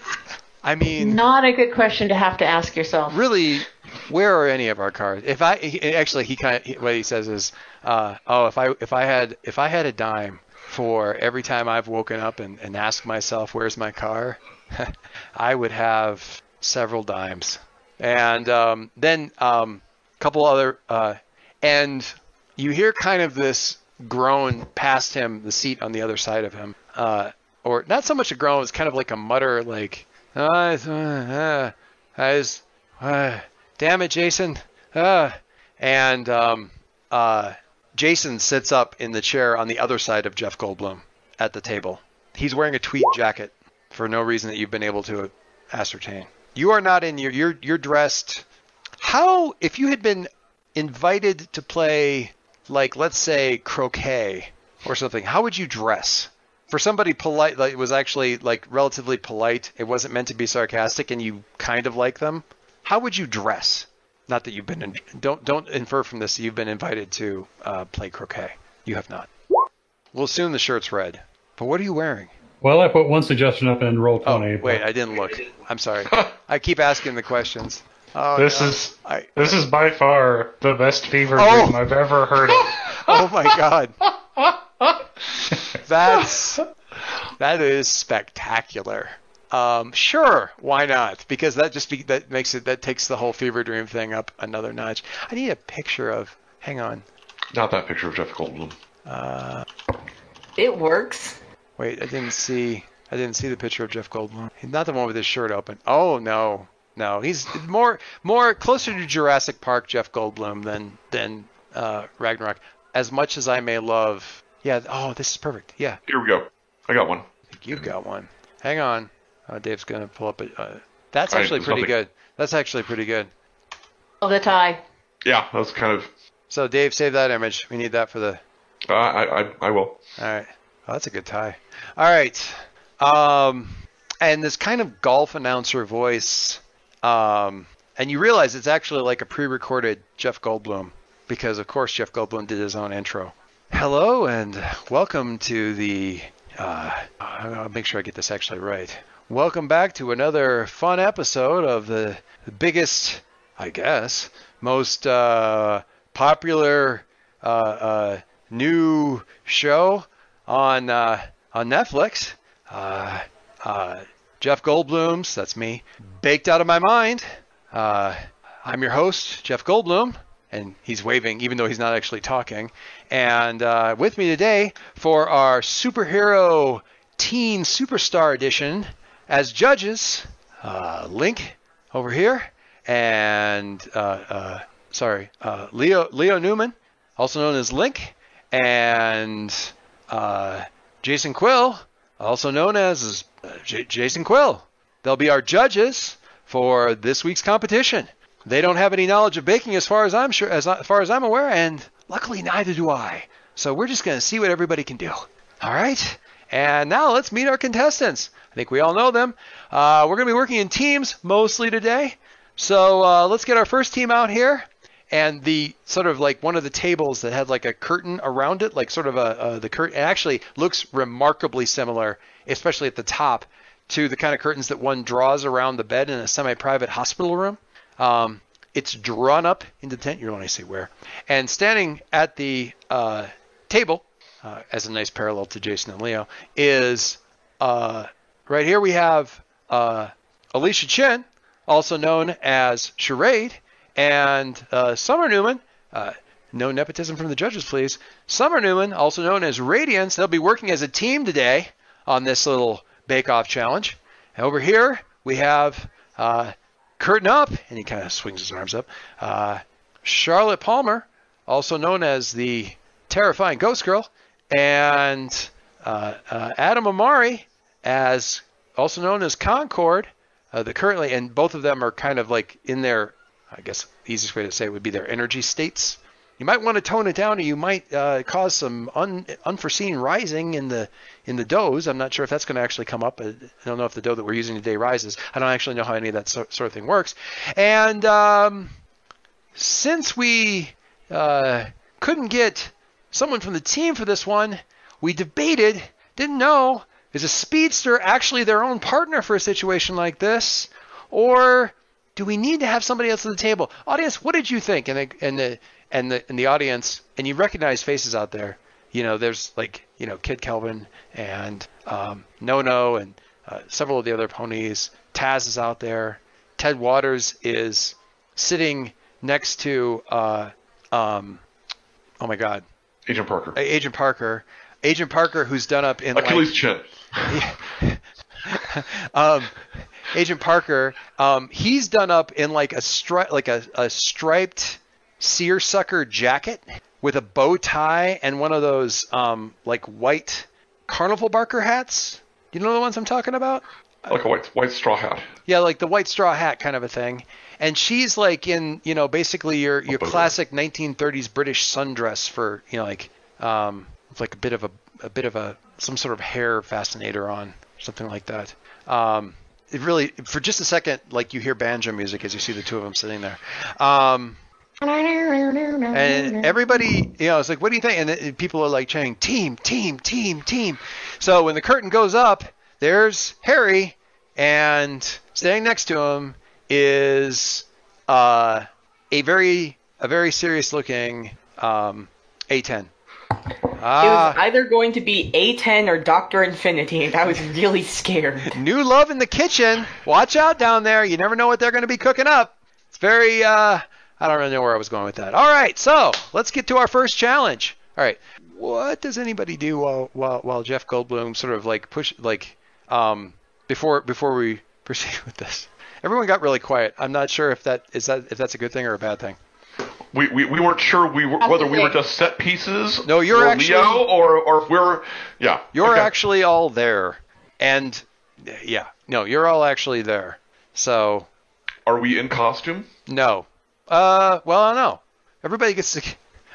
I mean,
Not a good question to have to ask yourself.
really, where are any of our cars? If I he, actually he kind of what he says is, uh, oh, if I if I had if I had a dime for every time I've woken up and, and asked myself where's my car, I would have several dimes. And um, then a um, couple other, uh, and you hear kind of this groan past him, the seat on the other side of him, uh, or not so much a groan, it's kind of like a mutter, like, "Ah, uh, uh, it's, uh, damn it, Jason, uh, and um, uh, Jason sits up in the chair on the other side of Jeff Goldblum at the table. He's wearing a tweed jacket for no reason that you've been able to ascertain. You are not in your you're you're dressed. How if you had been invited to play like let's say croquet or something, how would you dress? For somebody polite, like it was actually like relatively polite. It wasn't meant to be sarcastic, and you kind of like them. How would you dress? Not that you've been in, don't don't infer from this that you've been invited to uh, play croquet. You have not. We'll assume the shirt's red. But what are you wearing?
Well, I put one suggestion up in roll
Oh,
twenty.
wait, I didn't look. I'm sorry. I keep asking the questions. Oh,
This
no.
is
I,
this is by far the best fever
Oh.
dream I've ever heard of.
oh my god. That's that is spectacular. Um, sure, why not? Because that just be, that makes it that takes the whole fever dream thing up another notch. I need a picture of. Hang on.
Not that picture of Jeff Goldblum.
Uh,
It works.
wait, I didn't see. I didn't see the picture of Jeff Goldblum. He's not the one with his shirt open. Oh no, no, he's more more closer to Jurassic Park Jeff Goldblum than than uh, Ragnarok. As much as I may love, yeah. Oh, this is perfect. Yeah,
Here we go. I got one.
I think you've got one. Hang on. Uh, Dave's gonna pull up a. Uh, that's actually
there's
pretty
nothing.
good. That's actually pretty good.
Oh, the tie.
Yeah, that was kind of.
So Dave, save that image. We need that for the.
Uh, I, I I will.
All right. Oh, that's a good tie. All right. Um, and this kind of golf announcer voice Um, and you realize it's actually like a pre-recorded Jeff Goldblum because, of course, Jeff Goldblum did his own intro. Hello and welcome to the. Uh, I'll make sure I get this actually right. Welcome back to another fun episode of the, the biggest, I guess, most uh, popular uh, uh, new show on uh, on Netflix. Jeff Goldblum's, that's me, baked out of my mind. Uh, I'm your host, Jeff Goldblum, and he's waving even though he's not actually talking. And uh, with me today for our superhero teen superstar edition as judges, uh, Link over here, and uh, uh, sorry, uh, Leo Leo Newman, also known as Link, and Jason Quill, also known as uh, J- Jason Quill. They'll be our judges for this week's competition. They don't have any knowledge of baking as far as I'm sure as, as far as I'm aware, and luckily neither do I. So we're just going to see what everybody can do. All right. And now let's meet our contestants. I think we all know them. Uh, we're going to be working in teams mostly today. So uh, let's get our first team out here. And the sort of like one of the tables that had like a curtain around it, like sort of a the curtain, actually looks remarkably similar, especially at the top, to the kind of curtains that one draws around the bed in a semi-private hospital room. Um, it's drawn up into the tent. You don't want to say where. And standing at the uh, table, uh, as a nice parallel to Jason and Leo, is uh, right here we have uh, Alicia Chen, also known as Charade, and uh, Summer Newman. Uh, no nepotism from the judges, please. Summer Newman, also known as Radiance. They'll be working as a team today on this little bake-off challenge. And over here we have uh, curtain up, and he kind of swings his arms up. Uh, Charlotte Palmer, also known as the terrifying Ghost Girl, and uh, uh, Adam Amari, as also known as Concord. Uh, the currently, and both of them are kind of like in their, I guess the easiest way to say it would be their energy states. You might want to tone it down, or you might uh, cause some un, unforeseen rising in the in the doughs. I'm not sure if that's going to actually come up. I don't know if the dough that we're using today rises. I don't actually know how any of that sort, of thing works. And um, since we uh, couldn't get someone from the team for this one, we debated, didn't know, is a speedster actually their own partner for a situation like this, or do we need to have somebody else at the table? Audience, what did you think? And the and the and the and the audience, and you recognize faces out there. You know, there's like you know Kid Kelvin and um, No No and uh, several of the other ponies. Taz is out there. Ted Waters is sitting next to uh, um, oh my God,
Agent Parker.
Agent Parker. Agent Parker, who's done up in
Achilles
like,
chin.
um, Agent Parker, um, he's done up in like a stri- like a, a striped seersucker jacket with a bow tie and one of those um, like white carnival barker hats. You know the ones I'm talking about?
Like a white white straw hat.
Yeah, like the white straw hat kind of a thing. And she's like in, you know, basically your your
booger.
classic 1930s British sundress for, you know, like um, like a bit of a a bit of a some sort of hair fascinator on, something like that. Um, it really, for just a second, like you hear banjo music as you see the two of them sitting there. Um, and everybody, you know, it's like, what do you think? And people are like chanting, team, team, team, team. So when the curtain goes up, there's Harry, and standing next to him is uh, a very, a very serious looking um, A10.
It
Ah,
was either going to be A10 or Doctor Infinity, and I was really scared.
new love in the kitchen. Watch out down there. You never know what they're going to be cooking up. It's very, uh, I don't really know where I was going with that. All right, so let's get to our first challenge. All right, what does anybody do while while, while Jeff Goldblum sort of like push like um before before we proceed with this? Everyone got really quiet. I'm not sure if that is that if that's a good thing or a bad thing.
We, we, we weren't sure we were, whether we were just set pieces.
No, you're
or
actually-
Leo, or or if we're yeah.
You're
okay.
actually all there, and yeah, no, you're all actually there. So
Are we in costume?
No. Uh, well, I don't know. Everybody gets to,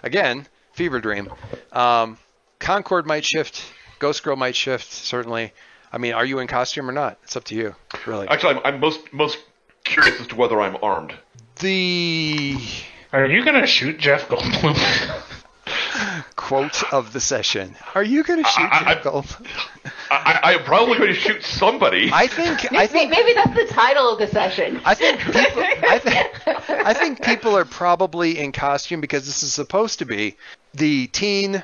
again, fever dream. Um, Concord might shift. Ghost Girl might shift. Certainly. I mean, are you in costume or not? It's up to you, really.
Actually, I'm, I'm most most curious as to whether I'm armed.
The
Are you gonna shoot Jeff Goldblum?
quote of the session. Are you going to shoot
I- I-
Jeff Goldblum?
I, I, I'm probably going to shoot somebody.
I think I
Maybe,
think
maybe that's the title of the session.
I think people, I think I think people are probably in costume because this is supposed to be the teen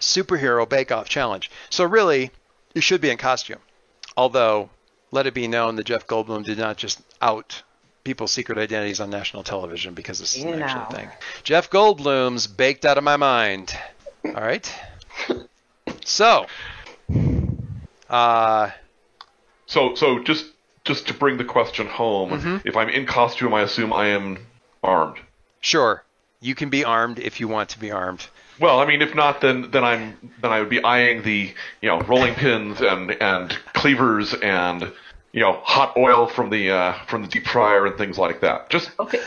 superhero bake off challenge. So really, you should be in costume. Although, let it be known that Jeff Goldblum did not just out people's secret identities on national television because this is an
You
actual thing. Jeff Goldblum's baked out of my mind. All right. So, uh,
So, so just just to bring the question home,
Mm-hmm.
if I'm in costume, I assume I am armed.
sure, you can be armed if you want to be armed.
Well, I mean, if not, then then I'm then I would be eyeing the you know rolling pins and and cleavers and you know hot oil from the uh, from the deep fryer and things like that. Just
Okay.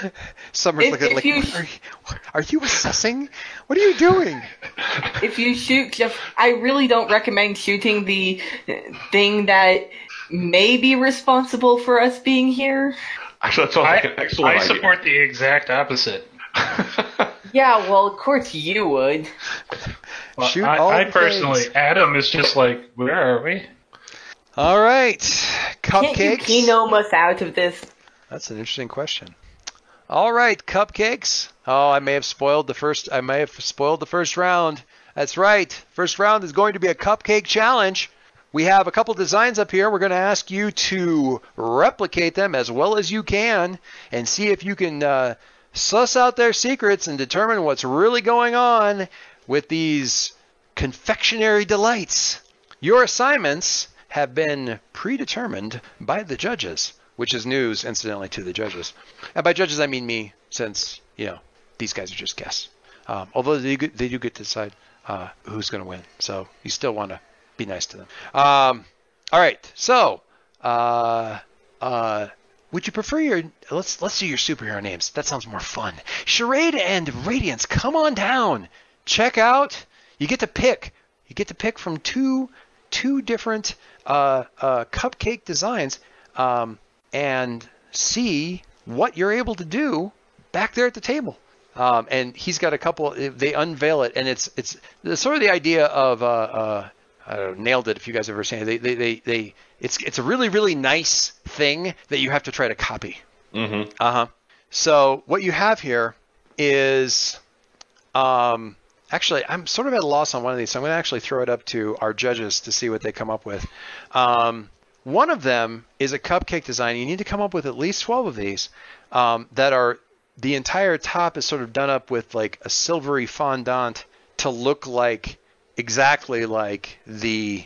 Summer's
If-
looking
if
like,
you-
are, you, are you assessing? What are you doing?
if you shoot Jeff, I really don't recommend shooting the thing that may be responsible for us being here.
actually, that sounds like an
I,
excellent
I
idea.
support the exact opposite.
Yeah, well, of course you would.
Well,
Shoot
I,
all
I
the
personally,
things.
Adam is just like, where are we?
All right, cupcakes.
Can't you genome us out of this?
That's an interesting question. All right, cupcakes. Oh, I may have spoiled the first. I may have spoiled the first round. That's right. First round is going to be a cupcake challenge. We have a couple designs up here. We're going to ask you to replicate them as well as you can and see if you can uh, suss out their secrets and determine what's really going on with these confectionery delights. Your assignments have been predetermined by the judges, which is news, incidentally, to the judges. And by judges, I mean me, since, you know, these guys are just guests. Um, although they, they do get to decide uh, who's going to win. So you still want to be nice to them. Um, all right. So, uh, uh, would you prefer your let's let's do your superhero names. That sounds more fun. Charade and Radiance, come on down. Check out. You get to pick. You get to pick from two two different uh, uh, cupcake designs um, and see what you're able to do back there at the table. Um, and he's got a couple. They unveil it, and it's it's sort of the idea of uh, uh, I don't know, nailed it. If you guys ever seen it, they, they they they it's it's a really really nice thing that you have to try to copy.
hmm
Uh huh. So what you have here is, um, actually, I'm sort of at a loss on one of these, so I'm going to actually throw it up to our judges to see what they come up with. Um, one of them is a cupcake design. You need to come up with at least 12 of these um, that are the entire top is sort of done up with like a silvery fondant to look like exactly like the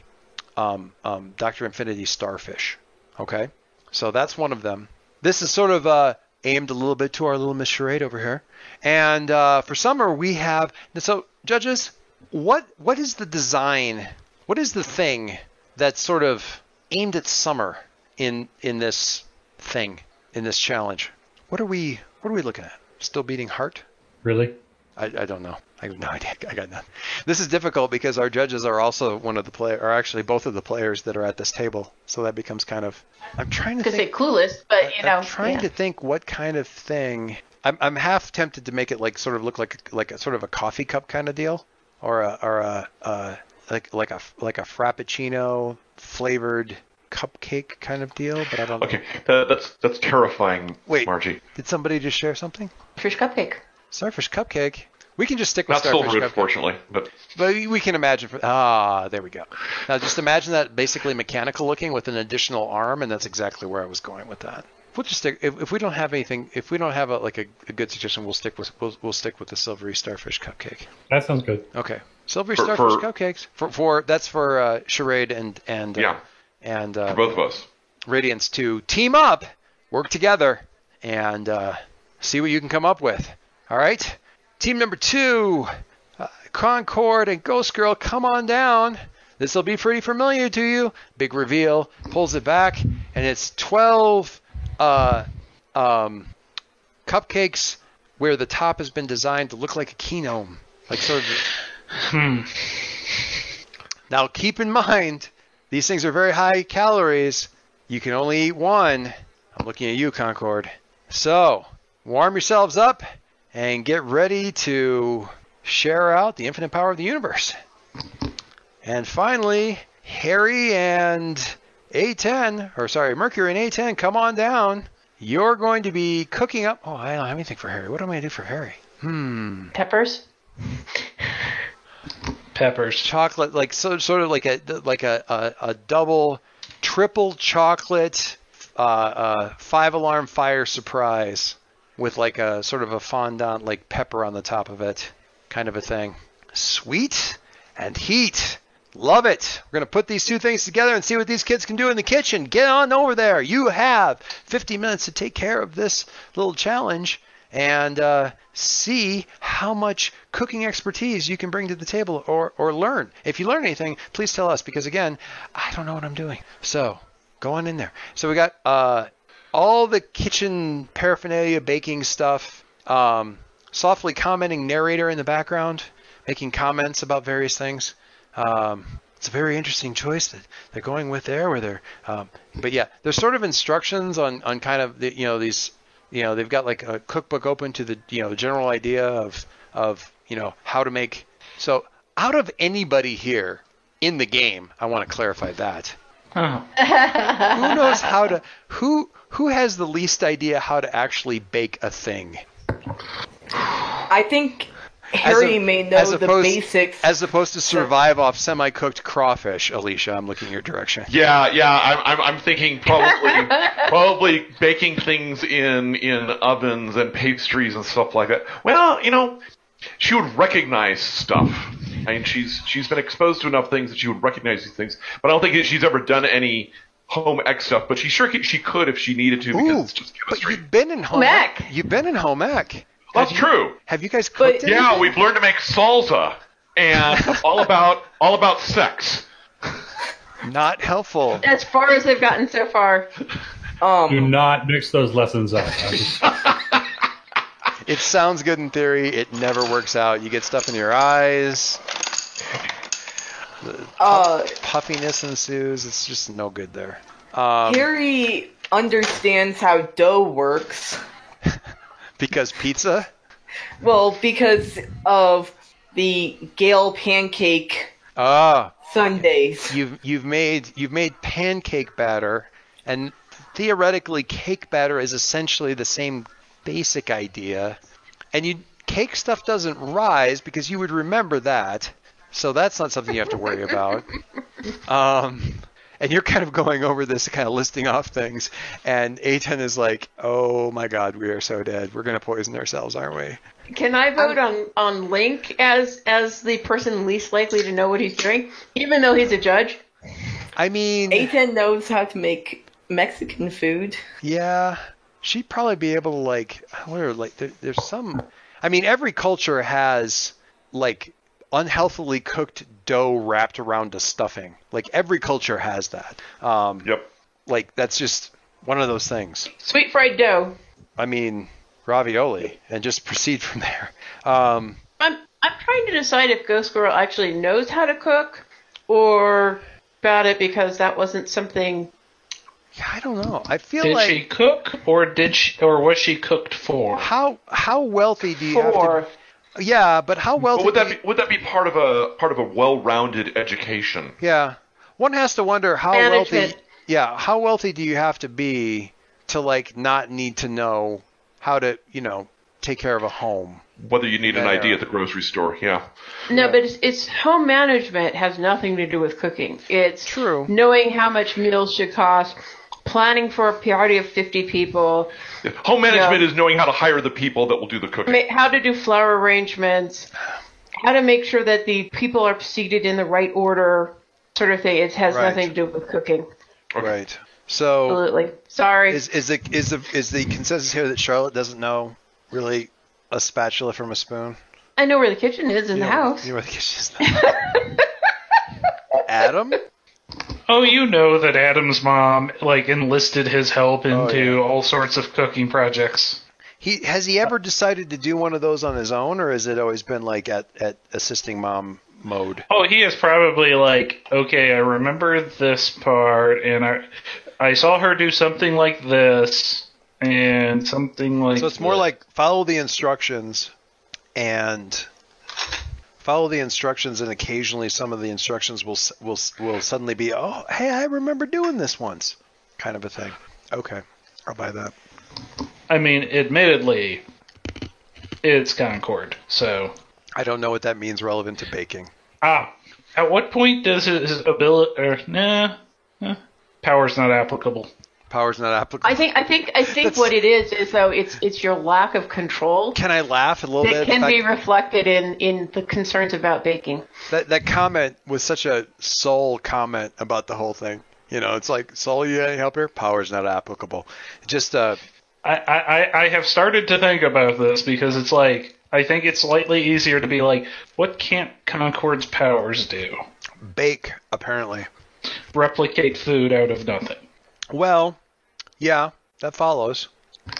um, um, Dr. Infinity starfish. Okay, so that's one of them. This is sort of uh, aimed a little bit to our little Miss Charade over here. And uh, for summer, we have so judges. What what is the design? What is the thing that's sort of aimed at summer in in this thing in this challenge? What are we what are we looking at? Still beating heart?
Really?
I, I don't know. I have no idea. I got none. This is difficult because our judges are also one of the play, or actually both of the players that are at this table. So that becomes kind of. I'm trying to
Could say
think.
clueless, but you know.
I'm trying
yeah.
to think what kind of thing. I'm, I'm half tempted to make it like sort of look like like a sort of a coffee cup kind of deal, or a or a uh, like like a like a frappuccino flavored cupcake kind of deal. But I don't. know.
Okay, that, that's that's terrifying,
Wait.
Margie.
Did somebody just share something?
Fish cupcake.
Starfish cupcake. We can just stick with
Not
starfish
silver,
cupcake.
fortunately, but
But we can imagine. For, ah, there we go. Now just imagine that basically mechanical looking with an additional arm, and that's exactly where I was going with that. We'll just stick. If, if we don't have anything, if we don't have a, like a, a good suggestion, we'll stick with we'll, we'll stick with the silvery starfish cupcake.
That sounds good.
Okay, silvery
For-
starfish
for-
cupcakes for for that's for uh, charade and and uh,
yeah,
and uh,
for both of us.
Radiance to team up, work together, and uh, see what you can come up with. All right, team number two, uh, Concord and Ghost Girl, come on down. This will be pretty familiar to you. Big reveal, pulls it back, and it's 12 uh, um, cupcakes where the top has been designed to look like a kinome, like sort of.
Hmm.
Now keep in mind, these things are very high calories. You can only eat one, I'm looking at you, Concord. So, warm yourselves up and get ready to share out the infinite power of the universe. And finally, Harry and A10, or sorry, Mercury and A10, come on down. You're going to be cooking up. Oh, I don't have anything for Harry. What am I going to do for Harry? Hmm.
Peppers.
Peppers.
chocolate, like so, sort of like a like a a, a double, triple chocolate, uh, uh, five alarm fire surprise with like a sort of a fondant like pepper on the top of it, kind of a thing. Sweet and heat. Love it. We're going to put these two things together and see what these kids can do in the kitchen. Get on over there. You have 50 minutes to take care of this little challenge and uh, see how much cooking expertise you can bring to the table or, or learn. If you learn anything, please tell us because, again, I don't know what I'm doing. So go on in there. So we got uh, all the kitchen paraphernalia, baking stuff, um, softly commenting narrator in the background, making comments about various things. Um, it's a very interesting choice that they're going with there, where they're, um, but yeah, there's sort of instructions on, on kind of the, you know these, you know they've got like a cookbook open to the you know general idea of of you know how to make. So out of anybody here in the game, I want to clarify that.
Oh.
Who knows how to who who has the least idea how to actually bake a thing?
I think Harry
a-
may know
as
the
opposed-
basics.
As opposed to survive off semi-cooked crawfish, Alicia. I'm looking your direction.
Yeah, yeah. I'm, I'm, I'm thinking probably, probably baking things in in ovens and pastries and stuff like that. Well, you know, she would recognize stuff. I mean, she's she's been exposed to enough things that she would recognize these things. But I don't think she's ever done any home ec stuff. But she sure could, she could if she needed to because
Ooh,
it's just
but you've been in home
Home
ec.
ec.
You've been in home ec.
That's true.
Have you guys
But-
cooked?
Yeah, we've learned to make salsa and all about all about sex.
Not helpful.
As far as they've gotten so far.
Do
um,
not mix those lessons up. I
It sounds good in theory. It never works out. You get stuff in your eyes.
uh,
Puffiness ensues. It's just no good there. Um,
Harry understands how dough works.
Because pizza.
Well, because of the Gale pancake
Ah,
Sundays.
you've you've made you've made pancake batter, and theoretically, cake batter is essentially the same basic idea. And you cake stuff doesn't rise because you would remember that, so that's not something you have to worry about. Um, and you're kind of going over this, kind of listing off things, and A10 is like, "Oh my God, we are so dead. We're gonna poison ourselves, aren't we?"
Can I vote um, on, on Link as as the person least likely to know what he's doing, even though he's a judge?
I mean,
Aiden knows how to make Mexican food.
Yeah, she'd probably be able to like, where like there, there's some. I mean, every culture has like unhealthily cooked dough wrapped around a stuffing. Like every culture has that. Um,
Yep.
like that's just one of those things.
Sweet fried dough.
I mean, ravioli, and just proceed from there. Um,
I'm I'm trying to decide if Ghost Girl actually knows how to cook, or about it because that wasn't something.
yeah, I don't know. I feel
Did
like did
she cook, or did she, or was she cooked for?
how how wealthy do you have
For
to? Yeah, but how well
But would that
you-
be would that be part of a part of a well-rounded education?
Yeah. One has to wonder how wealthy Yeah, how wealthy do you have to be to like not need to know how to, you know, take care of a home?
Whether you need an
Yeah.
ID at the grocery store, yeah.
no, but it's, it's home management has nothing to do with cooking. It's
True.
knowing how much meals should cost, planning for a party of fifty people,
Home management
Yeah.
is knowing how to hire the people that will do the cooking.
ma- how to do flower arrangements, how to make sure that the people are seated in the right order, sort of thing. It has
Right.
nothing to do with cooking.
Right. So
Absolutely. Sorry.
is is the is the is the consensus here that Charlotte doesn't know really a spatula from a spoon?
I know where the kitchen is in
You
the
know-
house.
You know where the kitchen is. Adam?
Oh, you know that Adam's mom like enlisted his help
Oh,
into
yeah.
all sorts of cooking projects.
He has he ever decided to do one of those on his own or has it always been like at, at assisting mom mode?
Oh, he is probably like, okay, I remember this part, and I, I saw her do something like this and something like.
So it's more
this.
like follow the instructions and follow the instructions, and occasionally some of the instructions will will will suddenly be, oh, hey, I remember doing this once, kind of a thing. Okay, I'll buy that.
I mean, admittedly, it's Concord. So
I don't know what that means relevant to baking.
ah, at what point does his ability or nah, eh, power's not applicable?
Power's not applicable.
I think I think I think
That's-
what it is is though it's it's your lack of control
Can I laugh a little
that
bit?
can
The
be reflected in in the concerns about baking.
that that comment was such a soul comment about the whole thing. You know, it's like soul, you any help here? Power's not applicable. Just uh,
I, I, I- I have started to think about this because it's like I think it's slightly easier to be like, what can't Concord's powers do?
bake apparently.
Replicate food out of nothing.
Well, yeah, that follows.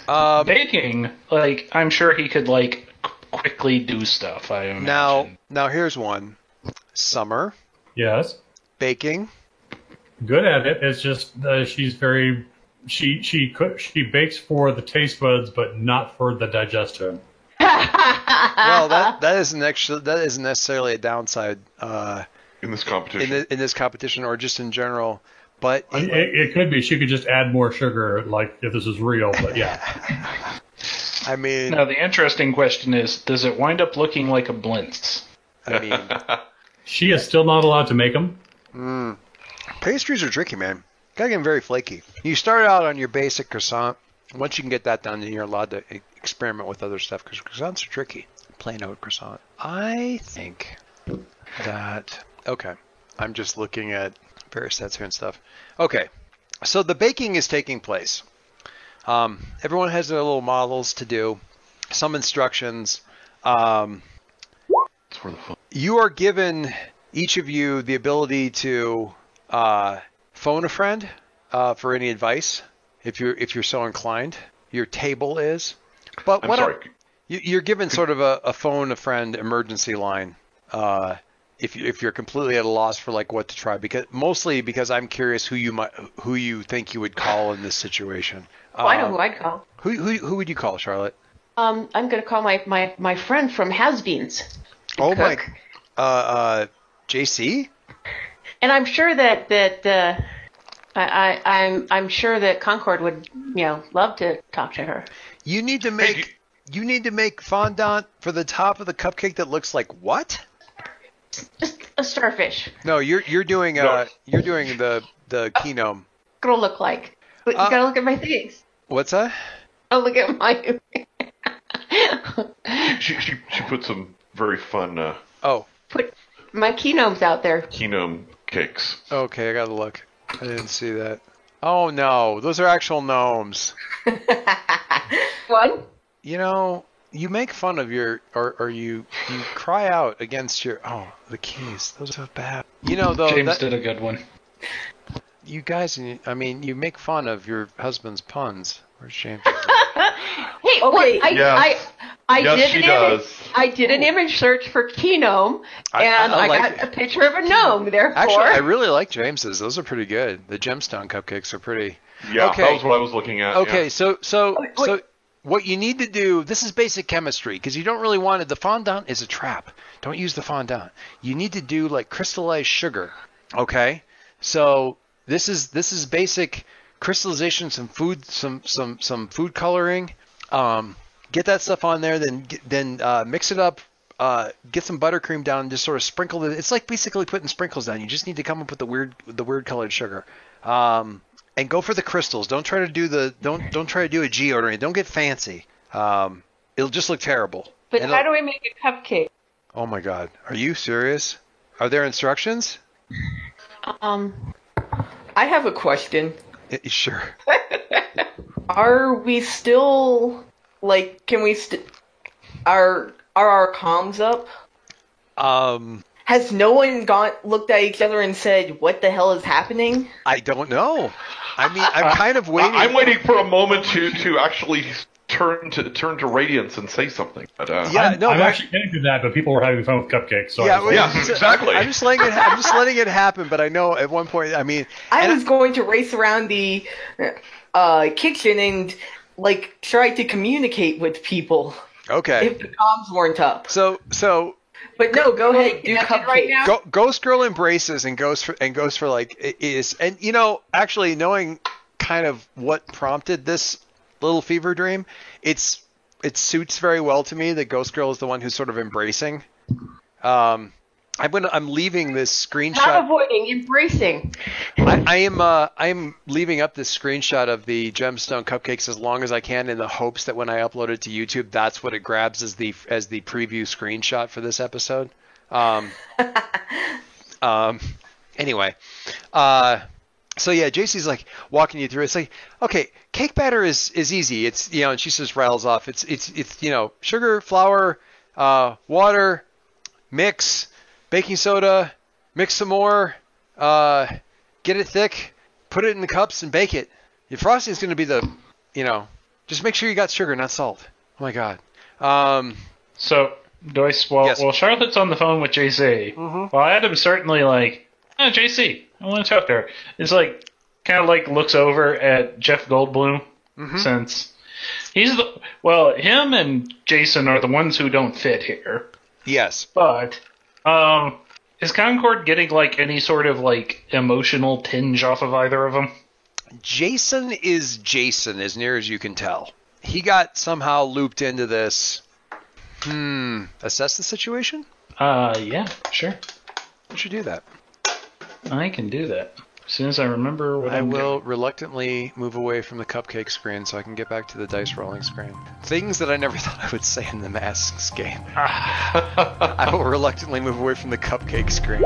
Um,
Baking, like I'm sure he could like qu- quickly do stuff. I imagine.
now, now here's one. Summer
Yes.
baking.
Good at it. It's just uh, she's very she she cook she bakes for the taste buds, but not for the digestion.
Well, that that isn't actually that isn't necessarily a downside uh,
in this
in
competition.
the, in this competition or just in general. But
I mean, It, it could be she could just add more sugar, like if this is real. But yeah,
I mean,
Now the interesting question is, does it wind up looking like a blintz?
I mean,
she is still not allowed to make them. Hmm.
Pastries are tricky, man. Gotta get 'em very flaky. You start out on your basic croissant. Once you can get that done, then you're allowed to e- experiment with other stuff because croissants are tricky. Plain old croissant. I think that. Okay. I'm just looking at sets here and stuff. Okay. So the baking is taking place. Um, everyone has their little models to do, some instructions. Um,
It's where the fun.
you are given each of you the ability to uh, phone a friend uh, for any advice if you're if you're so inclined. Your table is, but
I'm
what
sorry.
you, you're given sort of a, a phone a friend emergency line. Uh, if you, if you're completely at a loss for like what to try, because mostly because I'm curious who you might who you think you would call in this situation.
Oh, I know
Um,
who I'd call.
who, who who would you call, Charlotte?
Um, I'm going to call my, my, my friend from Has-Beens.
Oh my, uh, uh, JC.
And I'm sure that that uh, I, I I'm I'm sure that Concord would you know love to talk to her.
You need to make you need to make fondant for the top of the cupcake that looks like what?
Just a starfish.
No, you're you're doing uh you're doing the the quinome.
What'll look like? But you
Uh,
gotta look at my things.
What's that?
Oh, look at my.
She, she, she put some very fun uh,
Oh,
Put my keynotes out there.
quinoa cakes.
okay, I gotta look. I didn't see that. Oh no, those are actual gnomes.
One.
You know, you make fun of your or or you you cry out against your oh the keys. Those are bad. You know though
James
that,
did a good one.
you guys, I mean, you make fun of your husband's puns. Where's James?
Hey,
Okay,
I,
yes.
I, I
Yes,
did
she
an image. I did an image search for Keynome,
I-
and
I
I,
like
got a picture of a gnome. Therefore,
Actually, I really like James's. Those are pretty good. The gemstone cupcakes are pretty.
Yeah,
Okay.
that was what I was looking at.
Okay,
yeah.
so so oh,
Wait,
so
wait.
What you need to do. This is basic chemistry because you don't really want it. The fondant is a trap. Don't use the fondant. You need to do like crystallized sugar. Okay, so this is this is basic crystallization. Some food, some some some food coloring. Um, get that stuff on there. Then then uh, mix it up. Uh, get some buttercream down. And just sort of sprinkle it. It's like basically putting sprinkles down. You just need to come up with the weird the weird colored sugar. Um, and go for the crystals. Don't try to do the don't don't try to do a geode or anything. Don't get fancy. Um, it'll just look terrible.
but
And
how do we make a cupcake?
oh my god, are you serious? Are there instructions?
Um,
I have a question.
Eh, sure.
Are we still like? Can we? St- are are our comms up?
Um,
Has no one gone looked at each other and said, "What the hell is happening"?
I don't know. I mean, I'm kind of waiting.
I, am waiting for a moment to, to actually turn to turn to Radiance and say something. But, uh,
Yeah,
I'm,
no,
I'm
but-
actually getting to that, but people were having fun with cupcakes. So
yeah,
I was
wait,
like,
Yeah,
so-
exactly.
I'm just letting it. I'm just letting it happen. But I know at one point, I mean,
I
and
was going to race around the uh, kitchen and like try to communicate with people
okay.
if the comms weren't up.
So so
But no, go ahead, do
Connected
cupcake.
right now?
Go, Ghost Girl embraces and goes for and goes for like is and you know actually knowing kind of what prompted this little fever dream, it's it suits very well to me that Ghost Girl is the one who's sort of embracing. Um, I'm gonna I'm leaving this screenshot.
Not avoiding, embracing.
I, I am uh, I am leaving up this screenshot of the gemstone cupcakes as long as I can in the hopes that when I upload it to YouTube, that's what it grabs as the as the preview screenshot for this episode. Um, um, anyway, uh, so yeah, JC's like walking you through. It's like, okay, cake batter is is easy. It's you know, and she just rattles off. It's it's it's you know, sugar, flour, uh, water, mix, baking soda, mix some more, uh, get it thick, put it in the cups, and bake it. Your frosting is going to be the, you know, just make sure you got sugar, not salt. Oh my god. Um,
So, Joyce, while,
Yes.
while Charlotte's on the phone with JC, while Adam's certainly like, oh, JC, I want to talk to her, it's like, kind of like looks over at Jeff Goldblum, since he's the, well, him and Jason are the ones who don't fit here.
yes.
But, um, is Concord getting like any sort of like emotional tinge off of either of them?
Jason is Jason, as near as you can tell. He got somehow looped into this. Hmm. Assess the situation?
Uh, yeah, sure.
We should do that.
I can do that. As soon as I remember what
I
I'm
will reluctantly move away from the cupcake screen so I can get back to the dice rolling screen. Things that I never thought I would say in the masks game. I will reluctantly move away from the cupcake screen.